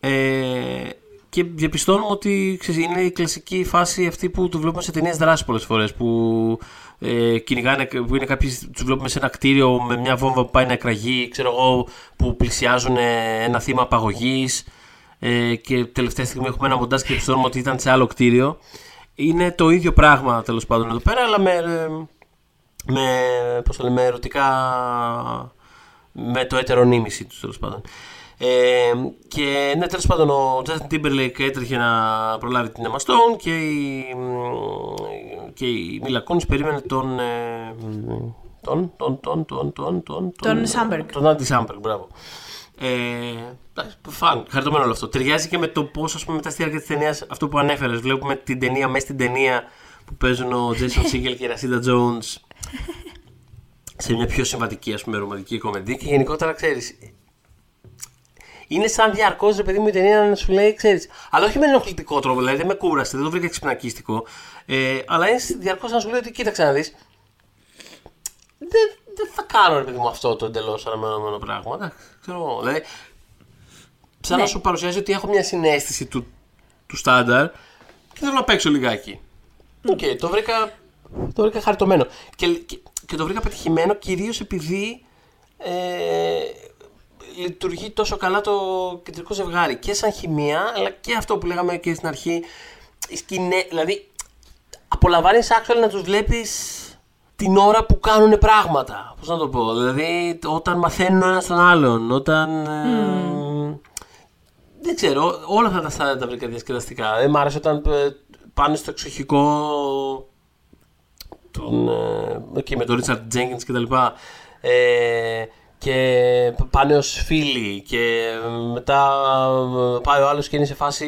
S3: Ε, και διαπιστώνουμε ότι ξέρεις, είναι η κλασική φάση αυτή που το βλέπουμε σε ταινίες δράσης πολλές φορές. Που ε, κυνηγάνε, που είναι κάποιοι, τους βλέπουμε σε ένα κτίριο με μια βόμβα που πάει να εκραγεί, ξέρω εγώ, που πλησιάζουν ε, ένα θύμα απαγωγής. Ε, και τελευταία στιγμή έχουμε ένα μοντάζ και διαπιστώνουμε ότι ήταν σε άλλο κτίριο. Είναι το ίδιο πράγμα τέλος πάντων εδώ πέρα, αλλά με, ε, με, πώς το λέμε, ερωτικά με το έτερο νήμιση τους τέλος πάντων. Ε, και ναι, τέλος πάντων ο Justin Timberlake έτρεχε να προλάβει την Emma Stone και η, και η Mila Kunis περίμενε τον. ε, τον. τον. τον. τον. τον. τον.
S2: Τον Samberg.
S3: Τον Andy Samberg, μπράβο. Ε, εντάξει, φαν, χαριτωμένο όλο αυτό. Ταιριάζει και με το πώς, ας πούμε, μετά στη διάρκεια της ταινίας, αυτό που ανέφερες. Βλέπουμε την ταινία μέσα στην ταινία που παίζουν ο Jason Segel και η Ρασίδα Jones σε μια πιο συμβατική ας πούμε ρομαντική κομμεντή και γενικότερα ξέρεις είναι σαν διαρκώς ρε παιδί μου η ταινία να σου λέει, ξέρεις. Αλλά όχι με ενοχλητικό τρόπο, δηλαδή δεν με κούρασε, δεν το βρήκα ξυπνακίστικο. Ε, αλλά είναι διαρκώς να σου λέει ότι κοίταξε να δεις. Δεν, δεν θα κάνω ρε παιδί μου αυτό το εντελώς αναμενόμενο πράγμα. Εντάξει, ξέρω εγώ. Δηλαδή, σαν να
S2: Ναι.
S3: σου παρουσιάζει ότι έχω μια συνέστηση του, του στάνταρ και θέλω να παίξω λιγάκι. Οκ, το βρήκα, το βρήκα χαριτωμένο. Και, και, και το βρήκα πετυχημένο κυρίως επειδή ε, λειτουργεί τόσο καλά το κεντρικό ζευγάρι. Και σαν χημεία, αλλά και αυτό που λέγαμε και στην αρχή. Οι σκηνές, δηλαδή, απολαμβάνεις actually να τους βλέπεις την ώρα που κάνουν πράγματα. Πώς να το πω. Δηλαδή, όταν μαθαίνουν ο ένας τον άλλον, όταν. ε, δεν ξέρω, όλα αυτά τα στάδια τα βρήκα διασκεδαστικά. Δεν μ' άρεσε όταν ε, πάνε στο εξοχικό τον, ε, εκεί με τον Ρίτσαρτ Τζέγκινς και τα λοιπά ε, και πάνε ως φίλοι και μετά ε, πάει ο άλλος και είναι σε φάση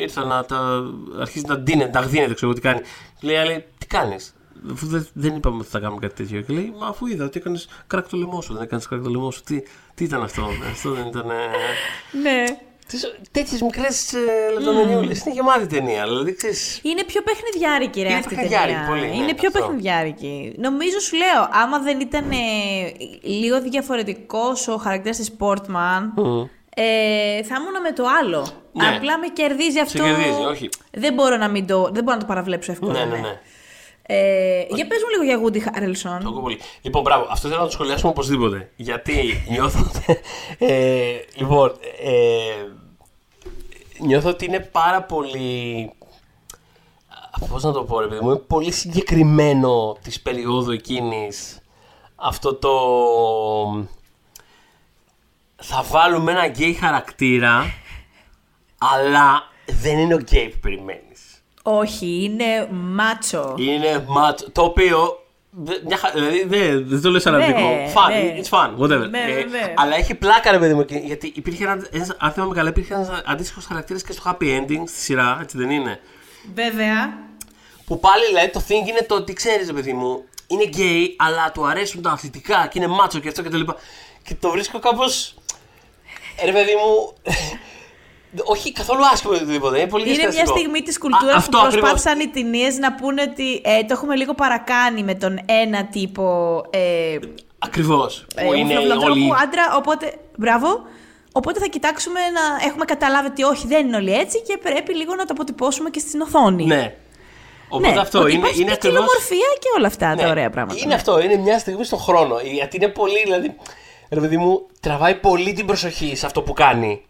S3: ήρθα να τα αρχίζει να ντύνεται, τα γδίνεται ξέρω εγώ τι κάνει. Και λέει η άλλη τι κάνεις; Αφού δεν, δεν είπαμε ότι θα κάνουμε κάτι τέτοιο και λέει μα αφού είδα ότι έκανες κράκ το λαιμό σου δεν έκανες κράκ το λαιμό σου τι, τι ήταν αυτό αυτό δεν ήταν ε,
S2: Ναι.
S3: Τέτοιες μικρές ε, λεπτομεριούλες. Είναι γεμάτη ταινία. Δηλαδή, ξέρεις,
S2: Είναι πιο παιχνιδιάρικη ρε
S3: Είναι
S2: αυτή η
S3: παιχνιδιάρικη,
S2: ταινία.
S3: πολύ, ναι,
S2: είναι πιο
S3: αυτό.
S2: παιχνιδιάρικη. Νομίζω σου λέω, άμα δεν ήταν ε, λίγο διαφορετικός ο χαρακτήρας της Portman, ε, θα ήμουν με το άλλο.
S3: Ναι.
S2: Απλά με κερδίζει αυτό.
S3: κερδίζει, όχι.
S2: Δεν μπορώ να, μην το, δεν μπορώ να το παραβλέψω εύκολα.
S3: ναι, ναι, ναι.
S2: Ε, για πες μου λίγο για Woody Harrelson.
S3: Το ακούω πολύ. Λοιπόν, μπράβο, αυτό θέλω να το σχολιάσουμε οπωσδήποτε. Γιατί νιώθω. ε, λοιπόν, ε, νιώθω ότι είναι πάρα πολύ. Πώς να το πω, ρε παιδί μου, είναι πολύ συγκεκριμένο της περίοδου εκείνης αυτό το. Θα βάλουμε ένα γκέι χαρακτήρα, αλλά δεν είναι ο γκέι που περιμένει.
S2: Όχι, είναι μάτσο.
S3: Είναι ματ. Το οποίο. δε- Μια, χα- δηλαδή δεν δεν το λες αρνητικό.
S2: Ναι,
S3: Fun,
S2: ναι.
S3: it's fun, whatever.
S2: Ναι,
S3: Ε,
S2: ναι.
S3: Αλλά έχει πλάκα ρε παιδί μου. και- Γιατί υπήρχε ένα. ένας- Αν θυμάμαι καλά, υπήρχε ένας αντίστοιχος χαρακτήρας και στο happy ending στη σειρά, έτσι δεν είναι;
S2: Βέβαια.
S3: Που πάλι δηλαδή το thing είναι το ότι ξέρεις, ρε παιδί μου, είναι gay, αλλά του αρέσουν τα αθλητικά και είναι μάτσο και αυτό και το λοιπά. Και το βρίσκω κάπω. Ρε παιδί μου. Όχι καθόλου άσχημο ή οτιδήποτε. Είναι πολύ
S2: Είναι μια
S3: διασκεδαστικό.
S2: στιγμή της
S3: Α,
S2: κουλτούρα που
S3: αυτό ακριβώς.
S2: προσπάθησαν οι ταινίες να πούνε ότι ε, το έχουμε λίγο παρακάνει με τον ένα τύπο ε,
S3: Ακριβώς.
S2: ε,
S3: Που είναι
S2: ομοφυλοφιλανθρώπου
S3: όλοι.
S2: άντρα. Οπότε, μπράβο. Οπότε θα κοιτάξουμε να έχουμε καταλάβει ότι όχι, δεν είναι όλοι έτσι και πρέπει λίγο να το αποτυπώσουμε και στην οθόνη.
S3: Ναι. Οπότε
S2: Ναι,
S3: αυτό
S2: ότι
S3: είναι,
S2: υπάρχει
S3: είναι
S2: και
S3: ακριβώς...
S2: ποικιλομορφία και όλα αυτά
S3: Ναι.
S2: τα ωραία πράγματα.
S3: Είναι αυτό, είναι μια στιγμή στον χρόνο. Γιατί είναι πολύ, δηλαδή. Ρε παιδί μου, τραβάει πολύ την προσοχή σε αυτό που κάνει.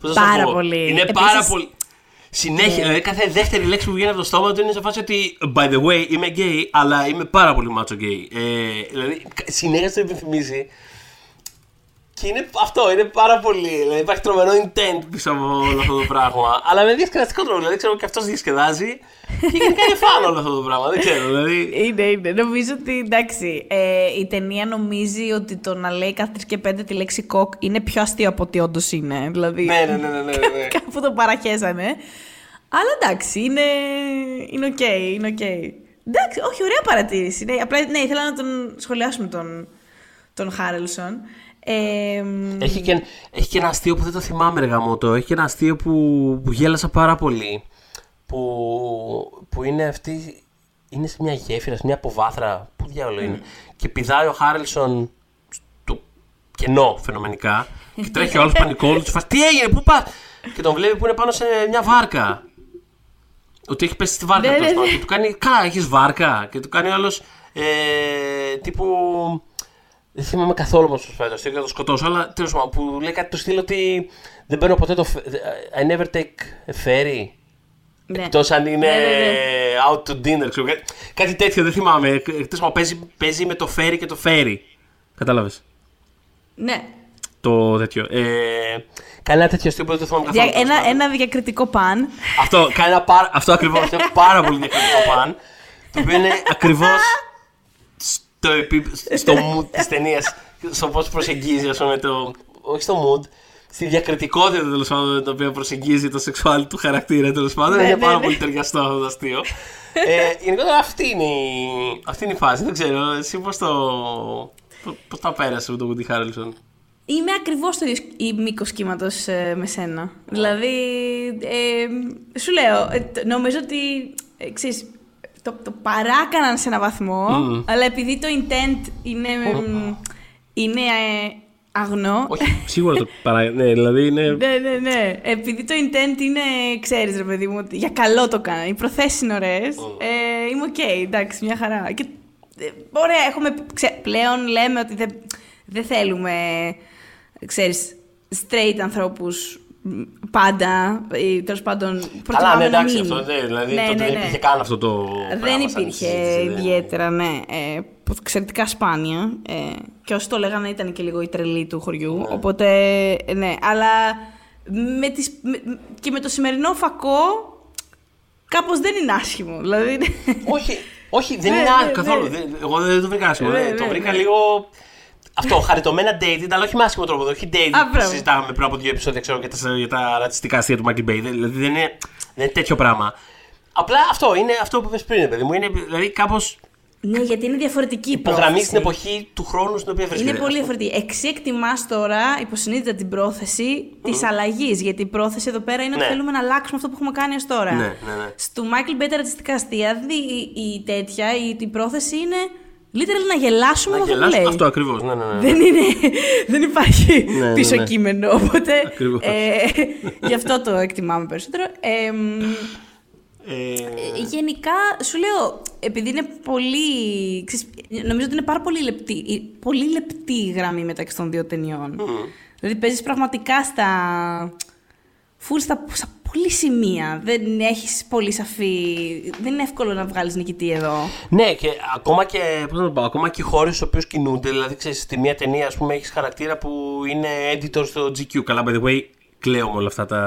S3: Πώς να σου
S2: Πάρα
S3: πω;
S2: πολύ.
S3: Είναι
S2: Επίσης-
S3: πάρα πολύ. Συνέχεια, δηλαδή κάθε δεύτερη λέξη που βγαίνει από το στόμα του είναι σε φάση ότι by the way είμαι gay, αλλά είμαι πάρα πολύ μάτσο gay. Ε, δηλαδή συνέχεια το επιθυμίζει. Και είναι αυτό, είναι πάρα πολύ. Δηλαδή υπάρχει τρομερό intent πίσω από όλο αυτό το πράγμα. αλλά με διασκεδαστικό τρόπο. Δηλαδή ξέρω και αυτός διασκεδάζει. Και γενικά είναι fun όλο αυτό το πράγμα. Δεν ξέρω. Δηλαδή.
S2: Είναι, είναι. Νομίζω ότι εντάξει. Ε, η ταινία νομίζει ότι το να λέει κάθε 3 και 5 τη λέξη cock είναι πιο αστείο από ότι όντως είναι. Δηλαδή.
S3: ναι, ναι, ναι, ναι, ναι, ναι.
S2: Κάπου το παραχέσανε. Αλλά εντάξει, είναι, είναι οκ, είναι οκ. Εντάξει, όχι, ωραία παρατήρηση. Ναι, απλά ναι, ήθελα να τον σχολιάσουμε τον, τον Χάρελσον. Ε,
S3: Έχει και, έχει και ένα αστείο που δεν το θυμάμαι, ρε γαμώτο. Έχει και ένα αστείο που, που γέλασα πάρα πολύ. Που, που είναι αυτή. Είναι σε μια γέφυρα, σε μια αποβάθρα. Πού διάλογο είναι. Και πηδάει ο Χάρελσον στο κενό φαινομενικά. και τρέχει ο άλλος πανικό. Τους φας Τι έγινε, πού πας; Και τον βλέπει που είναι πάνω σε μια βάρκα. Ότι έχει πέσει στη βάρκα
S2: Ναι,
S3: τέλος
S2: ναι,
S3: πάντων.
S2: ναι.
S3: Και του κάνει, Κα, έχεις βάρκα. Και του κάνει ο άλλος ε, τύπου. Δεν θυμάμαι καθόλου πώς το φέρει το αστείο και θα το σκοτώσω, αλλά τέλος πάντων που λέει κάτι του στυλ ότι δεν παίρνω ποτέ το. φε- I never take a ferry.
S2: ναι.
S3: Εκτός αν είναι
S2: Ναι, ναι, ναι.
S3: out to dinner, ξέρω. Κάτι, κάτι τέτοιο δεν θυμάμαι. Εκτός αν παίζει, παίζει με το φέρι και το φέρι. Κατάλαβες;
S2: ναι.
S3: Το τέτοιο. Ε, κάνει ένα τέτοιο αστείο που δεν το θυμάμαι καθόλου.
S2: Δια-
S3: τέλος
S2: ένα,
S3: πάντων.
S2: ένα διακριτικό παν.
S3: Αυτό, κάνει ένα πάρα, αυτό ακριβώς, είναι πάρα πολύ διακριτικό παν. Το οποίο είναι ακριβώς στο, επί, στο mood της ταινίας, στο πώς προσεγγίζει, ας πούμε, το, όχι στο mood, στη διακριτικότητα τέλος πάντων την οποία προσεγγίζει το σεξουάλι του χαρακτήρα τέλος πάντων.
S2: Ναι,
S3: είναι
S2: ναι,
S3: πάρα
S2: ναι.
S3: πολύ ταιριαστό αυτό το αστείο. ε, γενικότερα αυτή είναι, η, αυτή είναι η φάση. Δεν ξέρω, εσύ πώς το. Πώς τα πέρασε με τον Woody Harrelson;
S2: Είμαι ακριβώς στο ίδιο μήκος κύματος με σένα. Δηλαδή, ε, σου λέω, ε, τ- νομίζω ότι, ε, ξέρεις, το, το παράκαναν σε ένα βαθμό, αλλά επειδή το intent είναι, μ, είναι ε, αγνό,
S3: Όχι, σίγουρα το παρά. Ναι, δηλαδή είναι.
S2: ναι, ναι, ναι. Επειδή το intent είναι, ξέρεις ρε παιδί μου, ότι για καλό το κάνα. Οι προθέσεις είναι ωραίες. Ε, είμαι οκ, εντάξει, μια χαρά. Και, ε, ωραία, έχουμε, ξέ, πλέον λέμε ότι δεν, δεν θέλουμε, ξέρεις, straight ανθρώπους μ, πάντα, ή τέλος πάντων
S3: Καλά,
S2: προτιμάμε
S3: ναι,
S2: να
S3: εντάξει,
S2: μην.
S3: αυτό δεν, δηλαδή
S2: Ναι,
S3: τότε
S2: ναι,
S3: δεν
S2: ναι.
S3: υπήρχε καν αυτό το.
S2: Δεν
S3: πράγμα σαν
S2: υπήρχε
S3: συζήτηση, δεν-
S2: ιδιαίτερα, ναι. Ε, που εξαιρετικά σπάνια. Ε, και όσοι το λέγανε ήταν και λίγο η τρελή του χωριού. Οπότε, ε, ναι. Αλλά με τις, με- και με το σημερινό φακό, κάπως δεν είναι άσχημο. Δηλαδή,
S3: Όχι, όχι, δεν
S2: Ναι,
S3: είναι
S2: ναι,
S3: άσχημο
S2: ναι.
S3: καθόλου. Δεν- Εγώ δεν το βρήκα άσχημο.
S2: Ναι,
S3: ε, Το
S2: ναι,
S3: βρήκα
S2: ναι.
S3: λίγο. Αυτό, χαριτωμένα dated, αλλά όχι με άσχημο τρόπο. Όχι dated
S2: Α,
S3: που
S2: μπράβο.
S3: συζητάμε πριν από δύο επεισόδια ξέρω, για, τα, για τα ρατσιστικά αστεία του Michael Bay. Δηλαδή δεν είναι, δεν είναι τέτοιο πράγμα. Απλά αυτό είναι αυτό που είπες πριν, ρε παιδί μου. Είναι δηλαδή κάπως
S2: ναι, γιατί είναι διαφορετική η
S3: υπογραμμίζει την
S2: πρόθεση.
S3: εποχή του χρόνου στην οποία βρίσκεται.
S2: Είναι πολύ διαφορετική. Εξή εκτιμά τώρα υποσυνείδητα την πρόθεση της αλλαγής. Γιατί η πρόθεση εδώ πέρα είναι ότι
S3: Ναι.
S2: θέλουμε να αλλάξουμε αυτό που έχουμε κάνει ως τώρα.
S3: Ναι, ναι, ναι.
S2: Στο Michael Bay τα ρατσιστικά αστεία, δηλαδή η, η τέτοια, η, η πρόθεση είναι literal να γελάσουμε
S3: Να
S2: με αυτό που
S3: γελάσω.
S2: λέει.
S3: Αυτό ακριβώς. Ναι, ναι, ναι.
S2: Δεν, είναι, δεν υπάρχει
S3: ναι,
S2: πίσω
S3: ναι.
S2: κείμενο, οπότε
S3: Ακριβώς.
S2: ε, γι' αυτό το εκτιμάμε περισσότερο. Ε, μ,
S3: Ε,
S2: Γενικά, σου λέω, επειδή είναι πολύ. Ξέρεις, νομίζω ότι είναι πάρα πολύ λεπτή, η- πολύ λεπτή η γραμμή μεταξύ των δύο ταινιών. Δηλαδή, παίζεις πραγματικά στα. Φουλ στα, στα πολύ σημεία. Δεν έχεις πολύ σαφή. Δεν είναι εύκολο να βγάλεις νικητή εδώ.
S3: Ναι, και ακόμα και, πώς να το πω, ακόμα και οι χώρε στους οποίους κινούνται. Δηλαδή, ξέρεις, στη μία ταινία, ας πούμε, έχεις χαρακτήρα που είναι editor στο GQ. Καλά, by the way, κλαίω με όλα αυτά τα.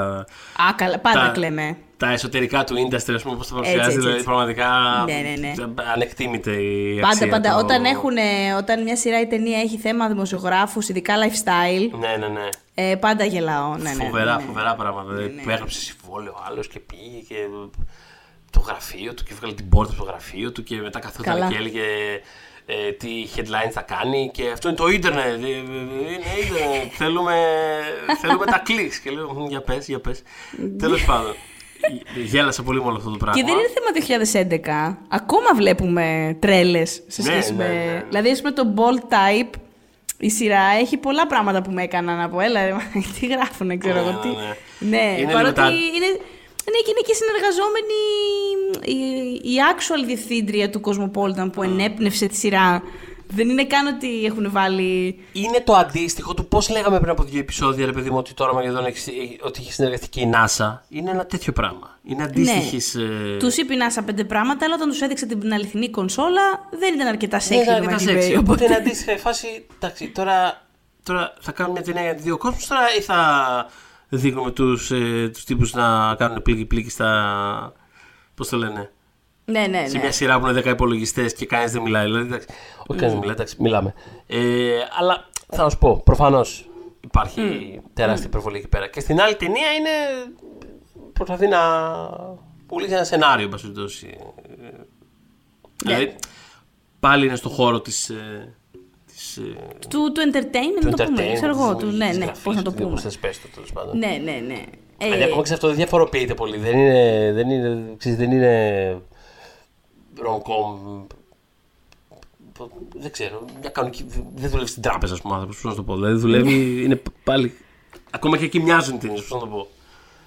S2: Α, καλά, πάντα
S3: τα,
S2: κλαίμε.
S3: Τα εσωτερικά του industry, ας πούμε, πώς τα
S2: Έτσι,
S3: παρουσιάζει.
S2: έτσι,
S3: Δηλαδή,
S2: έτσι.
S3: πραγματικά.
S2: Ναι, ναι, ναι.
S3: Ανεκτήμητη η
S2: Πάντα,
S3: αξία
S2: πάντα.
S3: του-
S2: Όταν, έχουν, όταν μια σειρά ή ταινία έχει θέμα δημοσιογράφους, ειδικά lifestyle,
S3: Ναι, ναι, ναι.
S2: ε, πάντα γελάω. Ναι, ναι,
S3: φοβερά,
S2: ναι.
S3: φοβερά πράγματα. Δηλαδή, που έγραψε συμβόλαιο άλλος και πήγε και το γραφείο του και έβγαλε την πόρτα στο γραφείο του και μετά καθόταν
S2: Καλά.
S3: και έλεγε ε, τι headlines θα κάνει και αυτό είναι το ίντερνετ. ε, ε, Είναι ίντερνετ. θέλουμε, θέλουμε τα κλικ. Και λέω, «Μμ, για πες, για πες. Τέλος πάντων. Γέλασα πολύ με όλο αυτό το πράγμα.
S2: Και δεν είναι θέμα 2011. Ακόμα βλέπουμε τρέλες σε
S3: Ναι,
S2: σχέση
S3: ναι,
S2: με.
S3: ναι, ναι.
S2: Δηλαδή, ας πούμε, το Bold Type, η σειρά έχει πολλά πράγματα που με έκαναν να πω. Έλα, ρε, μα, τι γράφουνε, ξέρω
S3: Ναι,
S2: εγώ τι.
S3: ναι,
S2: Ναι,
S3: Είναι
S2: παρότι
S3: λίγο τα-
S2: είναι. Ναι, και είναι και συνεργαζόμενη η, η actual διευθύντρια του Cosmopolitan που ενέπνευσε τη σειρά. Δεν είναι καν ότι έχουν βάλει.
S3: Είναι το αντίστοιχο του πώς λέγαμε πριν από δύο επεισόδια, ρε παιδί μου, ότι τώρα Μαγεδόν έχει, ότι έχει συνεργαστεί και η NASA. Είναι ένα τέτοιο πράγμα. Είναι αντίστοιχης.
S2: Ναι. Τους είπε η NASA πέντε πράγματα, αλλά όταν τους έδειξε την αληθινή κονσόλα δεν ήταν αρκετά
S3: Ναι,
S2: sexy
S3: ήταν
S2: το
S3: αρκετά
S2: Michael Bay,
S3: sexy. Οπότε
S2: οπότε-
S3: είναι αντίστοιχα η φάση. Εντάξει, τώρα, τώρα θα κάνουμε μια ταινία για δύο κόσμους, τώρα ή θα δείχνουμε τους ε, τους τύπους να κάνουν πλήκη-πλήκη στα. Πώς το λένε.
S2: Ναι, ναι,
S3: Σε
S2: ναι.
S3: μια σειρά που είναι 10 υπολογιστές και κανείς δεν μιλάει. Δηλαδή, εντάξει, όχι κανείς δεν μιλάει, εντάξει, μιλάμε. Ε, αλλά θα σου πω, προφανώς υπάρχει τεράστια υπερβολή εκεί πέρα. Και στην άλλη ταινία είναι. Προσπαθεί να πουλήσει ένα σενάριο, εν πάση περιπτώσει. Ε, Δηλαδή, πάλι είναι στο χώρο της. Ε, της, ε,
S2: Του, του entertainment,
S3: του
S2: να το πούμε.
S3: entertainment,
S2: Ξέρω εγώ,
S3: της
S2: του, ναι,
S3: της
S2: ναι,
S3: γραφής,
S2: πώς να το
S3: του
S2: πούμε.
S3: Πώς θες πες το, τέλος πάντων.
S2: Ναι, ναι, ναι.
S3: Δηλαδή,
S2: Ε,
S3: ακόμα και σε αυτό δεν διαφοροποιείται πολύ. Δεν είναι. Δεν είναι, ξέρεις, δεν είναι rom-com. Δεν ξέρω. Μια κανονική, δεν δουλεύει στην τράπεζα, α πούμε, άνθρωπος, πώς να το πω. Δηλαδή δουλεύει. είναι πάλι. Ακόμα και εκεί μοιάζουν οι ταινίες, πώ να το πω.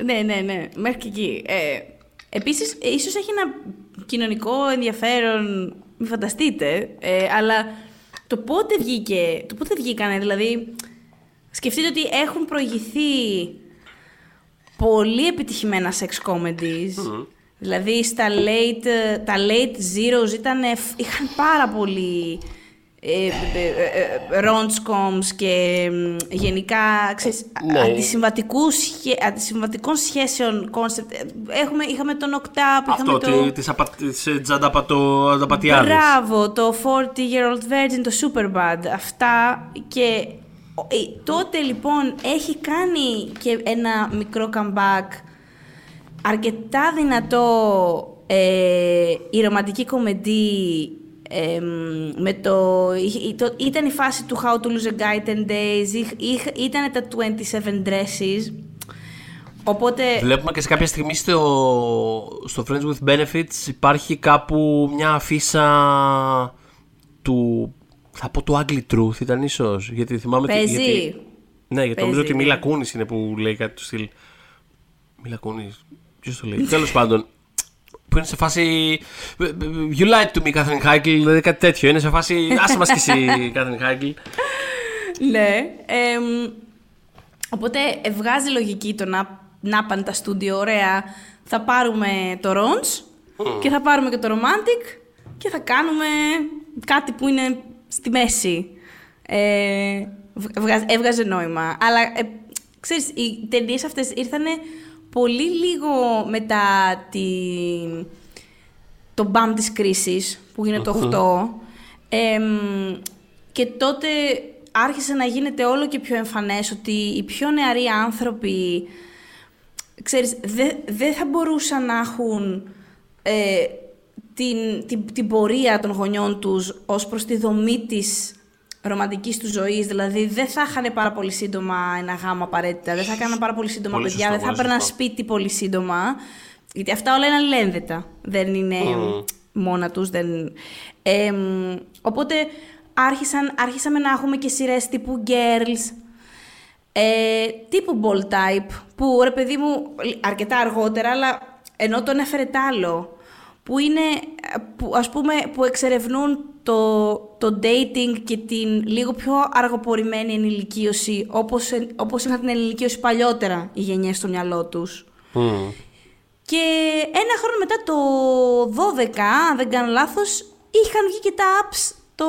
S2: ναι, ναι, ναι, μέχρι και εκεί. Ε, επίσης, ε, ίσως έχει ένα κοινωνικό ενδιαφέρον, μην φανταστείτε, ε, αλλά το πότε βγήκε, το πότε βγήκανε, δηλαδή, σκεφτείτε ότι έχουν προηγηθεί πολύ επιτυχημένα sex comedies. Δηλαδή στα late, ε, τα late zeros ήταν, είχαν πάρα πολύ ε, ε, ε, ε, rom-coms και μ, γενικά ξέρεις,
S3: Ναι.
S2: αντισυμβατικούς, σχέ- αντισυμβατικών σχέσεων concept. Ε, Έχουμε, είχαμε τον Octap,
S3: Αυτό,
S2: είχαμε το...
S3: τη απα, της, ε, τζανταπατο- ανταπατιάδες.
S2: Μπράβο, το 40 year old virgin, το Superbad. Αυτά και Ο- ε, τότε λοιπόν έχει κάνει και ένα μικρό comeback αρκετά δυνατό ε, η ρομαντική κομμεντή ε, με το, είχε- το- ήταν η φάση του How to Lose a Guy 10 Days, είχ- είχ- ήταν τα 27 Dresses, οπότε...
S3: Βλέπουμε και σε κάποια στιγμή στο, στο Friends with Benefits υπάρχει κάπου μια αφίσα του. Θα πω του Ugly Truth, ήταν ίσως. Γιατί θυμάμαι. ότι-
S2: Παίζει.
S3: γιατί, ναι, γιατί νομίζω
S2: Παίζει,
S3: ότι η Μίλα
S2: ναι.
S3: Κούνης είναι που λέει κάτι του στυλ. Μίλα Κούνης. Ποιος το λέει; Τέλος πάντων. Που είναι σε φάση. You lied to me, Catherine Heigl. Δηλαδή κάτι τέτοιο. Είναι σε φάση. Άσε μας κι εσύ, Catherine Heigl.
S2: Ναι. εμ, οπότε ε, βγάζει λογική το να, να πάνε τα στούντιο, ωραία. Θα πάρουμε το Rons και θα πάρουμε και το Romantic και θα κάνουμε κάτι που είναι στη μέση. Ε, βγα- βγάζ- έβγαζε νόημα. Αλλά, ε, ξέρεις, οι ταινίες αυτές ήρθανε πολύ λίγο μετά την, το μπαμ της κρίσης που γίνεται το 8 εμ, και τότε άρχισε να γίνεται όλο και πιο εμφανές ότι οι πιο νεαροί άνθρωποι ξέρεις, δεν δεν θα μπορούσαν να έχουν ε, την, την, την πορεία των γονιών τους ως προς τη δομή της ρομαντικής του ζωής. Δηλαδή δεν θα είχαν πάρα πολύ σύντομα ένα γάμο απαραίτητα, δεν θα έκαναν πάρα πολύ σύντομα
S3: Πολύ
S2: παιδιά,
S3: σωστό,
S2: δεν θα
S3: πολύ
S2: έπαιρναν
S3: σωστό.
S2: σπίτι πολύ σύντομα. Γιατί αυτά όλα είναι αλληλένδετα. Δεν είναι μόνα τους. Δεν... Εμ, οπότε άρχισαν, άρχισαμε να έχουμε και σειρές τύπου Girls, ε, τύπου Ball Type, που ρε παιδί μου αρκετά αργότερα, αλλά ενώ τον έφερε τ' άλλο, που είναι, ε, που, ας πούμε, που εξερευνούν το, το dating και την λίγο πιο αργοπορημένη ενηλικίωση, όπως, εν- όπως είχαν την ενηλικίωση παλιότερα οι γενιές στο μυαλό τους. Και ένα χρόνο μετά το 12, αν δεν κάνω λάθος, είχαν βγει και τα apps το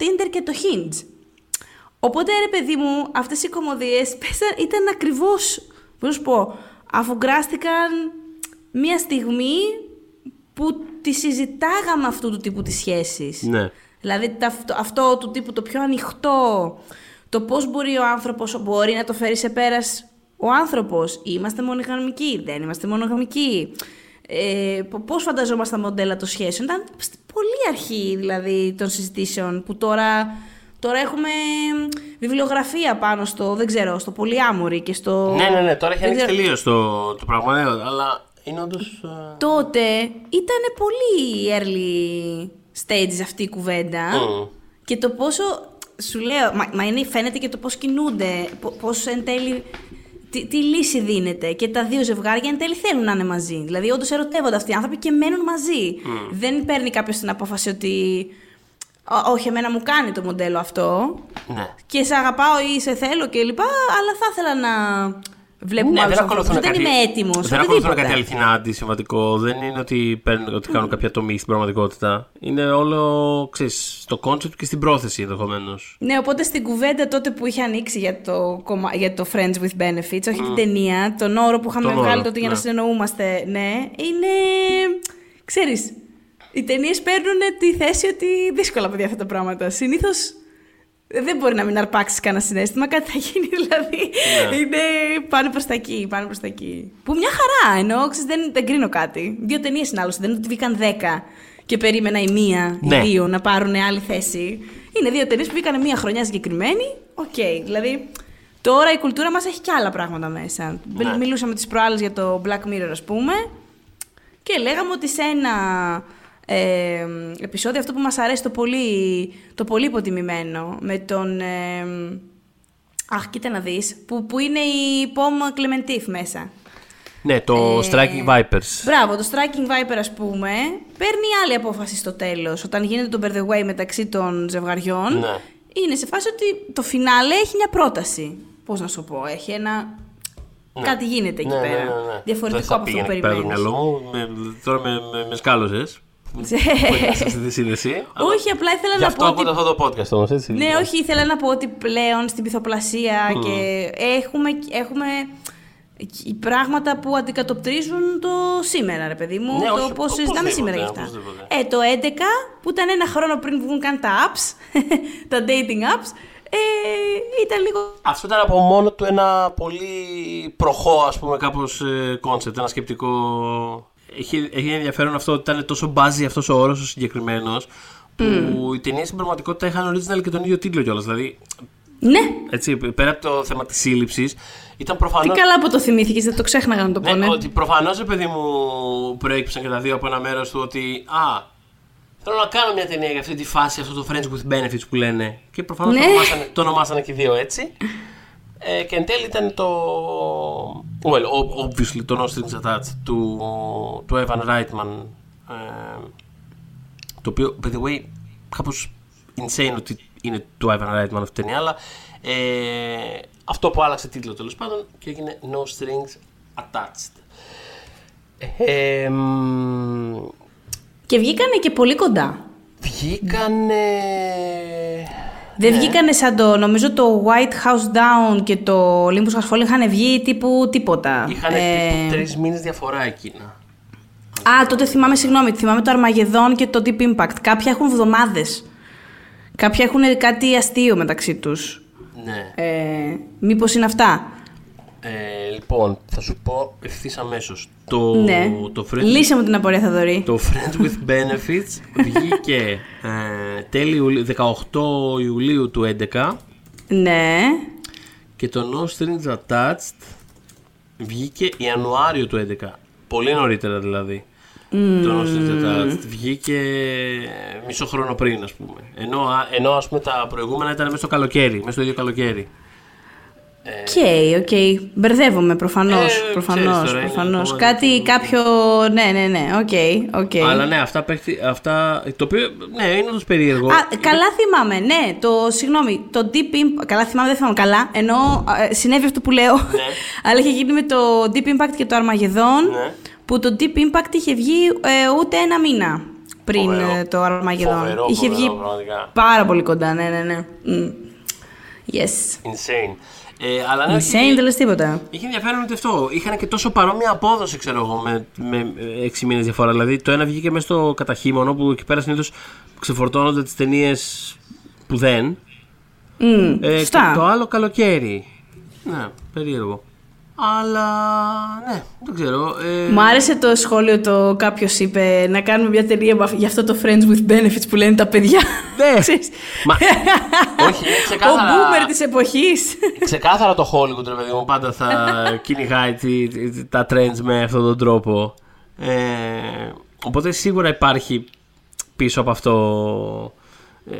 S2: Tinder και το Hinge. Οπότε ρε παιδί μου, αυτές οι κομμωδίες πέσαν, ήταν ακριβώς, πώς να σου πω, αφουγκράστηκαν μια στιγμή που τη συζητάγαμε αυτού του τύπου τις σχέσεις.
S3: Ναι.
S2: Δηλαδή τα- αυτό, αυτό του τύπου το πιο ανοιχτό, το πώς μπορεί ο άνθρωπος μπορεί να το φέρει σε πέρας ο άνθρωπος. Είμαστε μονογαμικοί, δεν είμαστε μονογαμικοί. Ε, πο- πώς φανταζόμαστε τα μοντέλα των σχέσεων. Ήταν στην πολύ αρχή δηλαδή των συζητήσεων που τώρα, τώρα έχουμε βιβλιογραφία πάνω στο, δεν ξέρω, στο πολυάμορι και στο...
S3: Ναι, ναι, ναι, τώρα έχει
S2: δεν
S3: ανοίξει
S2: ξέρω-
S3: τελείως το, το πράγμα. ναι, αλλά είναι όντως.
S2: τότε ήταν πολύ early stages αυτή η κουβέντα.
S3: Μμμ.
S2: Και το πόσο. Σου λέω, μα, μα είναι, φαίνεται και το πώς κινούνται, πώς εν τέλει. Τι, τι λύση δίνεται. Και τα δύο ζευγάρια εν τέλει θέλουν να είναι μαζί. Δηλαδή, όντως ερωτεύονται αυτοί οι άνθρωποι και μένουν μαζί. Δεν παίρνει κάποιος την απόφαση ότι. «Ω, Όχι, εμένα μου κάνει το μοντέλο αυτό.
S3: Ναι.
S2: Και σε αγαπάω ή σε θέλω κλπ. Αλλά θα ήθελα να βλέπουμε
S3: Ναι,
S2: άλλους
S3: δεν
S2: ανθρώπους.
S3: ακολουθούν
S2: Δεν
S3: κάτι,
S2: είμαι έτοιμος.
S3: δεν ακολουθούν κάτι αληθινά αντισυμβατικό. Δεν είναι ότι, παίρνουν, ότι κάνουν κάποια τομή στην πραγματικότητα. Είναι όλο ξέρεις, στο κόνσεπτ και στην πρόθεση ενδεχομένως.
S2: Ναι, οπότε στην κουβέντα τότε που είχε ανοίξει για το, κομμα- για το Friends with Benefits, όχι την ταινία, τον όρο που είχαμε
S3: Τον
S2: βγάλει
S3: όρο,
S2: τότε για να
S3: ναι.
S2: συνεννοούμαστε, ναι, είναι. Ξέρεις, οι ταινίες παίρνουν τη θέση ότι δύσκολα παιδιά αυτά τα πράγματα. Συνήθως δεν μπορεί να μην αρπάξει κανένα συνέστημα, κάτι θα γίνει δηλαδή.
S3: Ναι.
S2: Είναι πάνε προς τα εκεί, πάνε προς τα εκεί. Που μια χαρά εννοώ, ξέρεις, δεν, δεν κρίνω κάτι. Δύο ταινίες είναι άλλωστε, δεν είναι ότι βγήκαν δέκα και περίμενα η μία,
S3: Ναι.
S2: οι δύο να πάρουν άλλη θέση. Είναι δύο ταινίες που βγήκαν μία χρονιά συγκεκριμένη. Οκ, δηλαδή τώρα η κουλτούρα μας έχει και άλλα πράγματα μέσα.
S3: Ναι.
S2: Μιλούσαμε τις προάλλες για το Black Mirror, ας πούμε. Και λέγαμε ότι σε ένα ε, επεισόδιο αυτό που μας αρέσει το πολύ, το πολύ υποτιμημένο με τον... ε, αχ, κοίτα να δεις, που, που είναι η Pom Klementieff μέσα.
S3: Ναι, το
S2: Ε,
S3: Striking Vipers.
S2: Μπράβο, το Striking Viper ας πούμε, παίρνει άλλη απόφαση στο τέλος, όταν γίνεται το Bear the Way μεταξύ των ζευγαριών.
S3: Ναι.
S2: Είναι σε φάση ότι το φινάλε έχει μια πρόταση. Πώς να σου πω, έχει ένα... Κάτι γίνεται εκεί
S3: Ναι, ναι,
S2: πέρα.
S3: ναι, ναι.
S2: Διαφορετικό
S3: Δεν θα
S2: από αυτό που
S3: πήγαινε εκεί πέρα το
S2: περιμένεις.
S3: μυαλό μου. Με, τώρα με, με, με σκάλωσες. Που έκανες αυτή τη σύνδεση. αλλά
S2: Όχι, απλά ήθελα
S3: Γι'
S2: να
S3: αυτό
S2: πω ότι
S3: ακούτε αυτό το podcast όμως, έτσι.
S2: Ναι, όχι, ήθελα να πω ότι πλέον στην πυθοπλασία και έχουμε, έχουμε πράγματα που αντικατοπτρίζουν το σήμερα, ρε παιδί μου.
S3: Ναι,
S2: το
S3: όχι,
S2: πώς συζητάμε
S3: οπωσδήποτε,
S2: σήμερα γι' αυτά.
S3: οπωσδήποτε.
S2: Ε, το 11, που ήταν ένα χρόνο πριν βγουν καν τα apps, τα dating apps, Ε, ήταν λίγο.
S3: Αυτό ήταν από μόνο του ένα πολύ προχώ, ας πούμε, κάπως concept, ένα σκεπτικό. Έχει, έχει ενδιαφέρον αυτό ότι ήταν τόσο μπάζι αυτός ο όρος ο συγκεκριμένος που οι ταινίες στην πραγματικότητα είχαν original και τον ίδιο τίτλο κιόλας. Δηλαδή,
S2: Ναι,
S3: έτσι, πέρα από το θέμα της σύλληψης, ήταν προφανώς...
S2: τι καλά που το θυμήθηκες, δεν το ξέχναγα να το πω.
S3: Ναι,
S2: Ναι,
S3: ότι προφανώς, παιδί μου, προέκυψαν και τα δύο από ένα μέρος του ότι. Α, θέλω να κάνω μια ταινία για αυτή τη φάση, αυτό το Friends with Benefits που λένε. Και προφανώς
S2: Ναι.
S3: το, ονομάσανε, το ονομάσανε και οι δύο έτσι. Ε, και εν τέλει ήταν το. Well, o- obviously το No Strings Attached του, του Evan Reitman. Ε, το οποίο, by the way, κάπως insane ότι είναι του Ivan Reitman αυτή η ταινία, αλλά ε, αυτό που άλλαξε τίτλο τέλος πάντων και έγινε No Strings Attached. Ε, μ,
S2: Και βγήκανε και πολύ κοντά.
S3: βγήκανε.
S2: Δεν βγήκανε σαν το, νομίζω το White House Down και το Olympus Has Fallen είχαν βγει τύπου τίποτα.
S3: Είχαν
S2: Ε,
S3: τύπου τρεις μήνες διαφορά εκείνα.
S2: Α, τότε θυμάμαι, συγγνώμη, θυμάμαι το Armageddon και το Deep Impact. Κάποια έχουν εβδομάδες. Κάποια έχουν κάτι αστείο μεταξύ τους.
S3: Ναι.
S2: Ε, μήπως είναι αυτά.
S3: Ε, λοιπόν, θα σου πω ευθύς αμέσως. Το,
S2: ναι.
S3: το, friend,
S2: Λύσε μου την απορία, Θαδωρή.
S3: το Friends with Benefits βγήκε ε, τέλη Ιουλίου- 18 Ιουλίου του 2011
S2: Ναι.
S3: και το No Strings Attached βγήκε Ιανουάριο του 2011. Πολύ νωρίτερα δηλαδή. Το No Strings Attached βγήκε μισό χρόνο πριν, ας πούμε. Ενώ, α- ενώ ας πούμε τα προηγούμενα ήταν μέσα στο καλοκαίρι, μέσα στο ίδιο καλοκαίρι.
S2: OK, OK. Μπερδεύομαι προφανώς.
S3: Ε,
S2: προφανώς,
S3: ξέρεις τώρα, είναι
S2: προφανώς.
S3: ακόμα-
S2: Κάτι, κάποιο. Ναι, ναι, ναι. OK, OK.
S3: Αλλά ναι, αυτά, παίχτη, αυτά το οποίο ναι, είναι όντως περίεργο.
S2: Α, καλά θυμάμαι, ναι. Το, συγγνώμη, το Deep Impact. Καλά θυμάμαι, δεν θυμάμαι καλά. Ενώ ε, συνέβη αυτό που λέω. αλλά είχε γίνει με το Deep Impact και το Armageddon.
S3: Ναι.
S2: Που το Deep Impact είχε βγει ε, ούτε ένα μήνα πριν
S3: Φοβερό.
S2: ε, το Armageddon.
S3: Φοβερό,
S2: είχε
S3: φοβερό,
S2: βγει
S3: πραγματικά.
S2: πάρα πολύ κοντά, ναι, ναι, ναι. Μμ. Yes.
S3: Insane. Ε, αλλά ναι,
S2: Insane, δεν λες τίποτα.
S3: Είχε ενδιαφέρον ότι αυτό. Είχαν και τόσο παρόμοια απόδοση, ξέρω εγώ, με, με 6 μήνες διαφορά. Δηλαδή, το ένα βγήκε μέσα στο καταχύμωνο που εκεί πέρα συνήθως ξεφορτώνονται τις ταινίες που δεν.
S2: Μμ,
S3: Ε,
S2: σωστά.
S3: και το άλλο καλοκαίρι. Ναι, περίεργο. Αλλά ναι, δεν ξέρω. Ε,
S2: Μου άρεσε το σχόλιο το κάποιος είπε να κάνουμε μια ταινία με αυ- για αυτό το Friends with Benefits που λένε τα παιδιά.
S3: Ναι.
S2: Ξέρεις.
S3: Μα, όχι, είναι
S2: Ο
S3: ξεκάθαρα.
S2: boomer της εποχής.
S3: Ξεκάθαρα το Hollywood, ρε παιδί μου, πάντα θα κυνηγάει τη- τη- τα trends με αυτόν τον τρόπο. Ε, οπότε σίγουρα υπάρχει πίσω από αυτό ε,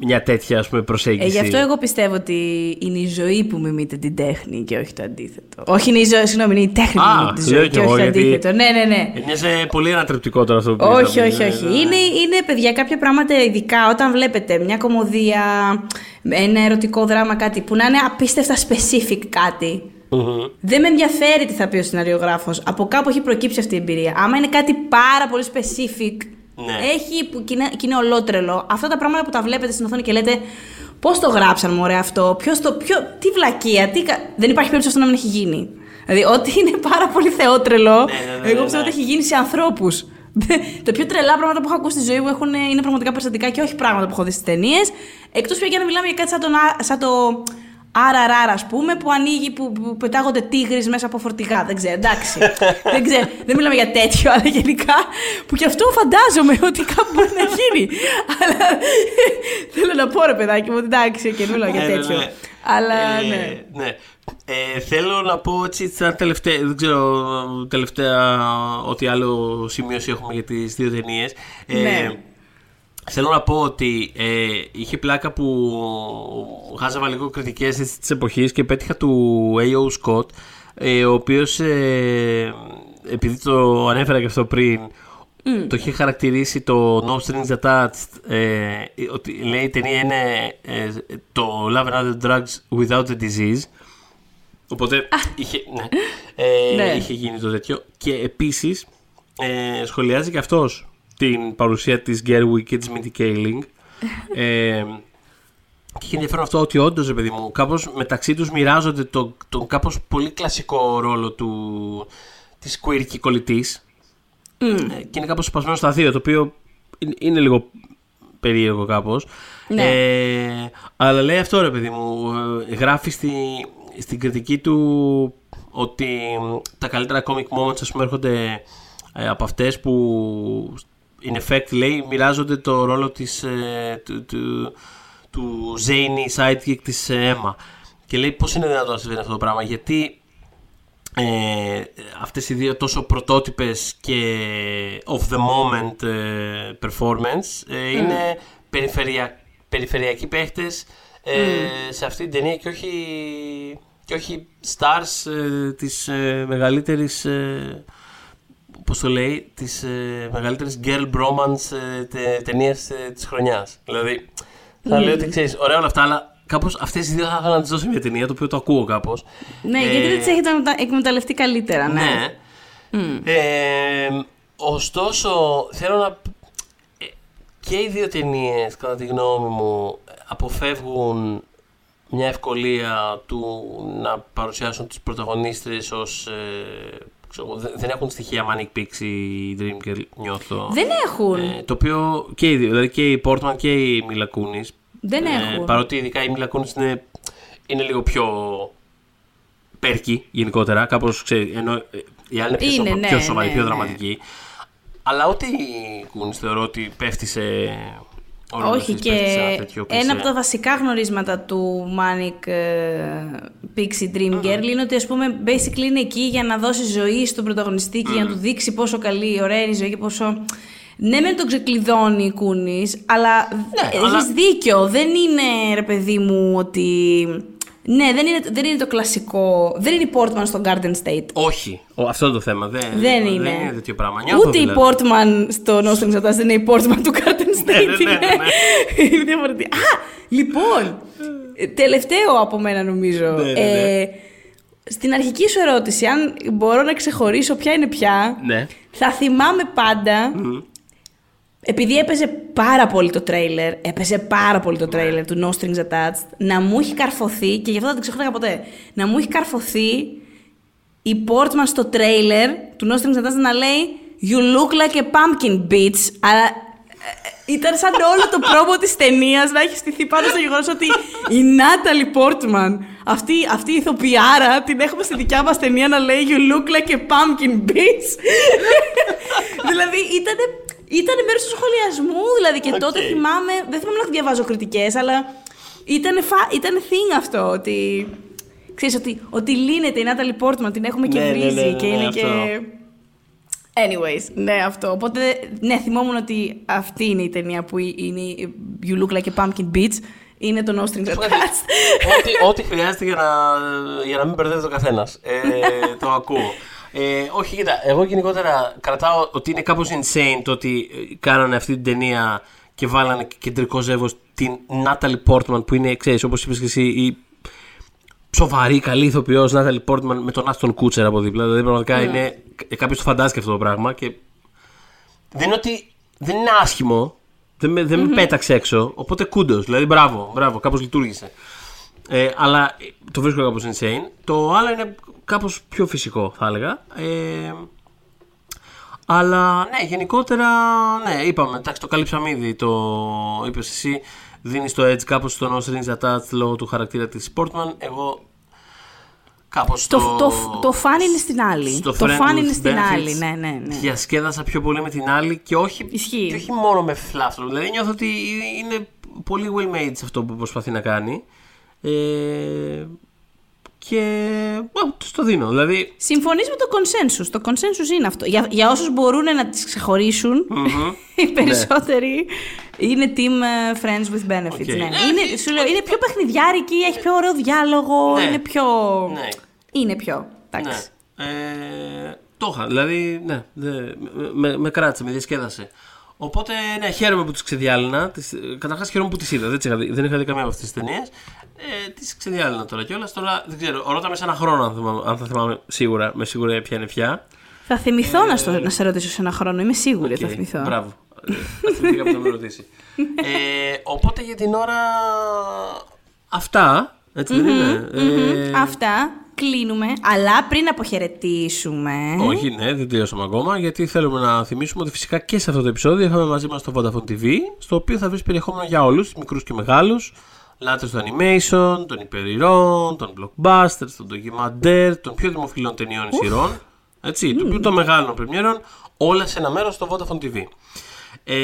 S3: μια τέτοια ας πούμε,
S2: Ε,
S3: προσέγγιση.
S2: γι' αυτό εγώ πιστεύω ότι είναι η ζωή που μιμείται την τέχνη και όχι το αντίθετο. Όχι είναι η ζωή, συγγνώμη, είναι η τέχνη που
S3: Α,
S2: μιμείται τη
S3: λέω
S2: ζωή
S3: κι
S2: και όχι
S3: εγώ,
S2: το
S3: γιατί-
S2: αντίθετο. Ναι, ναι, ναι.
S3: Μοιάζει πολύ ανατρεπτικό τώρα αυτό που
S2: Όχι,
S3: είπαμε.
S2: όχι,
S3: Ναι,
S2: όχι.
S3: ναι.
S2: Είναι, είναι, παιδιά, κάποια πράγματα, ειδικά όταν βλέπετε μια κομμωδία, ένα ερωτικό δράμα, κάτι που να είναι απίστευτα specific κάτι.
S3: Μμμ.
S2: Δεν με ενδιαφέρει τι θα πει ο σεναριογράφος. Από κάπου έχει προκύψει αυτή η εμπειρία. Άμα είναι κάτι πάρα πολύ specific,
S3: Ναι.
S2: έχει που και είναι, και είναι ολότρελο. Αυτά τα πράγματα που τα βλέπετε στην οθόνη και λέτε Πώς το γράψαν, μωρέ αυτό, ποιος το, ποιο, τι βλακεία, τι, κα-» δεν υπάρχει περίπτωση αυτό να μην έχει γίνει. Δηλαδή, ό,τι είναι πάρα πολύ θεότρελο,
S3: ναι, ναι,
S2: εγώ
S3: ναι,
S2: πιστεύω
S3: ναι.
S2: ότι έχει γίνει σε ανθρώπους. τα πιο τρελά πράγματα που έχω ακούσει στη ζωή μου έχουν, είναι πραγματικά περιστατικά και όχι πράγματα που έχω δει στις ταινίες. Εκτός πια για να μιλάμε για κάτι σαν, τον, Α- σαν το RRR, ας πούμε, που ανοίγει, που, που πετάγονται τίγρη μέσα από φορτηγά. Δεν ξέρω, εντάξει. δεν ξέρω, δεν μιλάμε για τέτοιο, αλλά γενικά. Που και αυτό φαντάζομαι ότι κάπου μπορεί να γίνει. αλλά θέλω να πω, ρε παιδάκι μου, ότι εντάξει, και μιλάω για
S3: Ναι, ναι,
S2: τέτοιο.
S3: ναι.
S2: Αλλά
S3: Ε,
S2: ναι.
S3: ναι. Ε, θέλω να πω έτσι, σαν τελευταία, δεν ξέρω τελευταία ό,τι άλλο σημείωση έχουμε για τις δύο ταινίες. Ε,
S2: Ναι.
S3: Θέλω να πω ότι ε, είχε πλάκα που χάζαβα λίγο κριτικές έτσι, της εποχής και πέτυχα του A.O. Scott ε, ο οποίος ε, επειδή το ανέφερα και αυτό πριν το είχε χαρακτηρίσει το No Strings Attached ε, ότι λέει η ταινία είναι ε, το Love and Other Drugs Without the Disease Οπότε είχε, ναι, ε,
S2: Ναι.
S3: είχε γίνει το τέτοιο. Και επίσης ε, σχολιάζει και αυτός την παρουσία της Gerwig και της Mindy Kaling. ε, και είχε ενδιαφέρον αυτό ότι όντως, ρε παιδί μου, κάπως μεταξύ τους μοιράζονται τον το κάπως πολύ κλασικό ρόλο του της queer κολλητής. Ε, και είναι κάπως σπασμένο στα δύο, το οποίο είναι, είναι λίγο περίεργο κάπως.
S1: Ναι.
S3: Ε, αλλά λέει αυτό ρε παιδί μου, ε, γράφει στη, στην κριτική του ότι τα καλύτερα comic moments ας πούμε έρχονται ε, από αυτές που in effect λέει μοιράζονται το ρόλο της, ε, του, του, του zany sidekick της ε, Emma. Και λέει πώς είναι δυνατόν να συμβαίνει αυτό το πράγμα, γιατί ε, αυτές οι δύο τόσο πρωτότυπες και of the moment ε, performance ε, είναι περιφερεια, περιφερειακοί παίχτες ε, σε αυτή την ταινία και όχι, και όχι stars ε, της ε, μεγαλύτερης ε, πώς το λέει, της ε, μεγαλύτερης girl bromance ε, τε, ταινίας ε, της χρονιάς. Δηλαδή, θα λέω ότι ξέρεις, ωραία όλα αυτά, αλλά κάπως αυτές οι δύο θα ήθελα να τις δώσω μια ταινία, το οποίο το ακούω κάπως.
S2: Ναι, γιατί δεν τις έχετε μετα- εκμεταλλευτεί καλύτερα, ναι.
S3: Ναι. Ε, ωστόσο, θέλω να. ε, Και οι δύο ταινίες, κατά τη γνώμη μου, αποφεύγουν μια ευκολία του να παρουσιάσουν τις πρωταγωνίστρες ως... Ε, ξέρω, εγώ, δεν- δεν έχουν στοιχεία Manic Pixie Dream Girl, νιώθω.
S2: Δεν έχουν.
S3: Ε, το οποίο και οι δύο, δηλαδή και η Portman και η Μίλα Κούνης,
S2: Δεν έχουν.
S3: παρότι ειδικά η Μίλα Κούνης είναι, είναι λίγο πιο πέρκι γενικότερα, κάπως ξέρει, ενώ ε, η άλλη είναι πιο,
S2: Είναι,
S3: σοβα-
S2: ναι,
S3: πιο σοβαρή,
S2: ναι,
S3: πιο
S2: ναι.
S3: δραματική. Αλλά ό,τι η Κούνης θεωρώ ότι πέφτει σε... ο ρόλος
S2: Όχι
S3: της
S2: και
S3: πέφτει σε ένα τέτοιο
S2: ένα
S3: κλισέ.
S2: από τα βασικά γνωρίσματα του Manic ε, Pixie Dream Girl είναι ότι ας πούμε basically είναι εκεί για να δώσει ζωή στον πρωταγωνιστή και για να του δείξει πόσο καλή, ωραία είναι η ζωή και πόσο... Ναι, μεν τον ξεκλειδώνει η Κούνης, αλλά ναι,
S3: αλλά-
S2: έχεις δίκιο. Δεν είναι, ρε παιδί μου, ότι... Ναι, δεν είναι, δεν είναι το κλασικό... Δεν είναι η Portman στο Garden State.
S3: Όχι, ο- αυτό είναι το θέμα. Δεν,
S2: Δεν είναι.
S3: Δεν είναι τέτοιο πράγμα. Νιώθω,
S2: Ούτε
S3: δηλαδή.
S2: η Portman στο No Strings Attached δεν είναι η Portman του Garden State.
S3: ναι, ναι,
S2: είναι.
S3: ναι.
S2: Είναι διαφορετική. Α, λοιπόν. ε, Τελευταίο από μένα νομίζω.
S3: Ναι, ναι, ναι.
S2: Ε, στην αρχική σου ερώτηση, αν μπορώ να ξεχωρίσω ποια είναι ποια,
S3: Ναι.
S2: θα θυμάμαι πάντα. Επειδή έπαιζε πάρα πολύ το τρέιλερ, έπαιζε πάρα πολύ το τρέιλερ του No Strings Attached, να μου έχει καρφωθεί, και γι' αυτό δεν το ξεχνάγα ποτέ, να μου έχει καρφωθεί η Portman στο τρέιλερ του No Strings Attached να λέει You look like a pumpkin bitch. Αλλά ε, ήταν σαν όλο το promo της ταινίας να έχει στηθεί πάνω στο γεγονός ότι η Natalie Portman, αυτή, αυτή η ηθοποιάρα, την έχουμε στη δικιά μας ταινία να λέει You look like a pumpkin bitch. δηλαδή ήταν, ήταν μέρος του σχολιασμού, δηλαδή και τότε
S3: Οκ.
S2: θυμάμαι, δεν θυμάμαι να διαβάζω κριτικές, αλλά ήταν, φα, ήταν thing αυτό, ότι ξέρεις ότι, ότι λύνεται η Νάταλι Πόρτμαν, την έχουμε και
S3: Ναι, ναι,
S2: βρίζει
S3: ναι, ναι,
S2: και
S3: ναι,
S2: είναι
S3: αυτό.
S2: και... Anyways, ναι, αυτό. Οπότε, ναι, θυμόμουν ότι αυτή είναι η ταινία που είναι η You Look Like a Pumpkin Bitch. Είναι το No Strings Attached.
S3: ό,τι, ό,τι χρειάζεται για να, για να μην μπερδεύεται ο καθένας. Ε, το ακούω. Ε, όχι, κοίτα, εγώ γενικότερα κρατάω ότι είναι κάπως insane το ότι ε, κάνανε αυτή την ταινία και βάλανε κεντρικό ζεύγος την Natalie Portman που είναι, ξέρεις, όπως είπες και εσύ, η σοβαρή, καλή ηθοποιός Natalie Portman με τον Aston Kutcher από δίπλα. Δηλαδή πραγματικά είναι, κάποιος το φαντάστηκε αυτό το πράγμα και δεν είναι ότι δεν είναι άσχημο, δεν με, δεν με πέταξε έξω, οπότε κούντος, δηλαδή μπράβο, μπράβο, κάπως λειτουργήσε. Ε, αλλά ε, το βρίσκω κάπως insane. Το άλλο είναι κάπως πιο φυσικό θα έλεγα. Ε, αλλά ναι, γενικότερα, ναι, είπαμε, εντάξει, το καλύψαμε ήδη. Το είπες εσύ, δίνεις το edge κάπως στο No Strings Attached λόγω του χαρακτήρα της Sportman. Εγώ κάπως
S2: Το,
S3: το...
S2: το, το φαν είναι στην άλλη.
S3: στο
S2: το
S3: Friend
S2: φαν είναι
S3: with
S2: στην
S3: Benefits
S2: άλλη, ναι, ναι, ναι.
S3: Διασκέδασα πιο πολύ με την άλλη και όχι,
S2: Ισχύει.
S3: και όχι μόνο με φλάφτρο. Δηλαδή νιώθω ότι είναι πολύ well made σε αυτό που προσπαθεί να κάνει. Ε, και α, τους το δίνω. Δηλαδή,
S2: Συμφωνείς με το consensus. Το consensus είναι αυτό. Για, για όσους μπορούν να τις ξεχωρίσουν, οι περισσότεροι είναι team ε, friends with benefits.
S3: OK.
S2: Ναι.
S3: Ναι,
S2: Είναι, σου λέω, είναι πιο παιχνιδιάρικη, έχει πιο ωραίο διάλογο,
S3: Ναι.
S2: είναι πιο...
S3: Ναι.
S2: Είναι πιο, εντάξει.
S3: ναι. Ε, το είχα. Δηλαδή, ναι, δε, με, με κράτησε, με διασκέδασε. Οπότε, ναι, χαίρομαι που τις ξεδιάλυνα. Τις, καταρχάς χαίρομαι που τις είδα. Δεν, τις είχα δει, δεν είχα δει καμία από αυτές τις ταινίες. Ε, τις ξεδιάλυνα τώρα κιόλας. Τώρα, δεν ξέρω, ρώτα σε ένα χρόνο αν, θυμάμαι, αν θα θυμάμαι σίγουρα, με σίγουρα ποια είναι ποια.
S2: Θα θυμηθώ να, στο, να σε ρωτήσω σε ένα χρόνο. Είμαι σίγουρη ότι θα
S3: Οκ,
S2: θυμηθώ.
S3: Μπράβο. Ε, Θα θυμηθεί κάποιος να με ρωτήσει. ε, οπότε για την ώρα αυτά, έτσι δεν είναι; Ε,
S2: Αυτά. κλείνουμε, αλλά πριν αποχαιρετήσουμε.
S3: Όχι, ναι, δεν τελειώσαμε ακόμα, γιατί θέλουμε να θυμίσουμε ότι φυσικά και σε αυτό το επεισόδιο είχαμε μαζί μας το Vodafone TV, στο οποίο θα βρεις περιεχόμενο για όλους, μικρούς και μεγάλους. Λάτρες του animation, των υπερηρών, των blockbusters, των ντοκιμαντέρ, των πιο δημοφιλών ταινιών σειρών. Έτσι, των πιο των μεγάλων πρεμιέρων, όλα σε ένα μέρος στο Vodafone TV. Ε,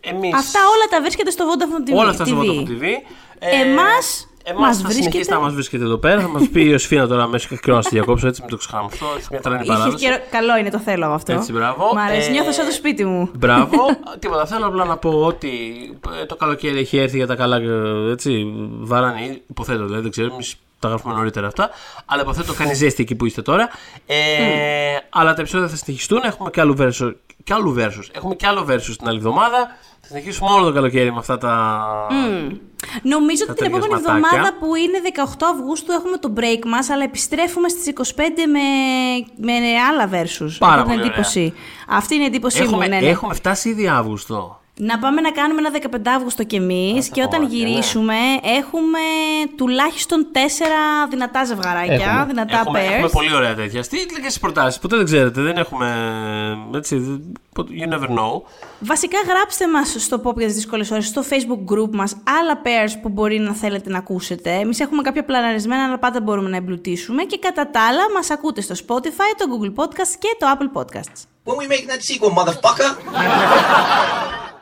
S3: εμείς...
S2: Αυτά όλα τα βρίσκεται στο Vodafone TV.
S3: Όλα αυτά στο Vodafone TV. Ε,
S2: Εμάς
S3: Εμάς
S2: μας
S3: θα
S2: βρίσκεται...
S3: συνεχίσετε να μα βρίσκετε εδώ πέρα. Θα μας πει η Οσφίνα τώρα μέσα και καιρό να στη διακόψω. Έτσι, μην το ξεχνάμε αυτό. Έτσι, μια τρανή
S2: Είχες
S3: παράδοση.
S2: καιρό... Καλό είναι το θέλω αυτό.
S3: Έτσι, μπράβο.
S2: Μ' αρέσει,
S3: Ε,
S2: νιώθω σαν το σπίτι μου.
S3: Μπράβο. Τίποτα. Θέλω απλά να πω ότι ε, το καλοκαίρι έχει έρθει για τα καλά. ε, Έτσι, βαράνι. Υποθέτω δηλαδή, δεν ξέρω. Εμείς τα γράφουμε νωρίτερα αυτά. Αλλά υποθέτω κάνει ζέστη εκεί που είστε τώρα. Ε, Αλλά τα επεισόδια θα συνεχιστούν. Έχουμε και άλλο versus. Και άλλο versus. Έχουμε και άλλο versus την άλλη εβδομάδα. Θα συνεχίσουμε όλο το καλοκαίρι με αυτά τα.
S2: Νομίζω ότι την επόμενη
S3: ταιριασματάκια.
S2: εβδομάδα που είναι 18 Αυγούστου έχουμε το break μας, αλλά επιστρέφουμε στις 25 με, με άλλα versus.
S3: Πάρα
S2: Έχω την
S3: πολύ
S2: εντύπωση. Αυτή είναι η εντύπωσή
S3: Έχουμε,
S2: μου. Ναι, ναι.
S3: έχουμε φτάσει ήδη Αύγουστο.
S2: Να πάμε να κάνουμε ένα 15 Αύγουστο κι εμείς και όταν
S3: κομμάτια, ναι.
S2: γυρίσουμε έχουμε τουλάχιστον τέσσερα δυνατά ζευγαράκια,
S5: Έχουμε.
S2: δυνατά
S3: Έχουμε,
S2: pairs.
S3: έχουμε πολύ ωραία τέτοια. Στείλτε και στι προτάσεις. Ποτέ δεν ξέρετε. Δεν έχουμε. Έτσι. δεν- You never know.
S2: Βασικά γράψτε μας στο Pop για τις δύσκολες ώρες, στο facebook group μας, άλλα pairs που μπορεί να θέλετε να ακούσετε. Εμείς έχουμε κάποια πλαναρισμένα, αλλά πάντα μπορούμε να εμπλουτίσουμε. Και κατά τα άλλα μας ακούτε στο Spotify, το Google Podcast και το Apple Podcasts.
S5: When we making that sequel, motherfucker?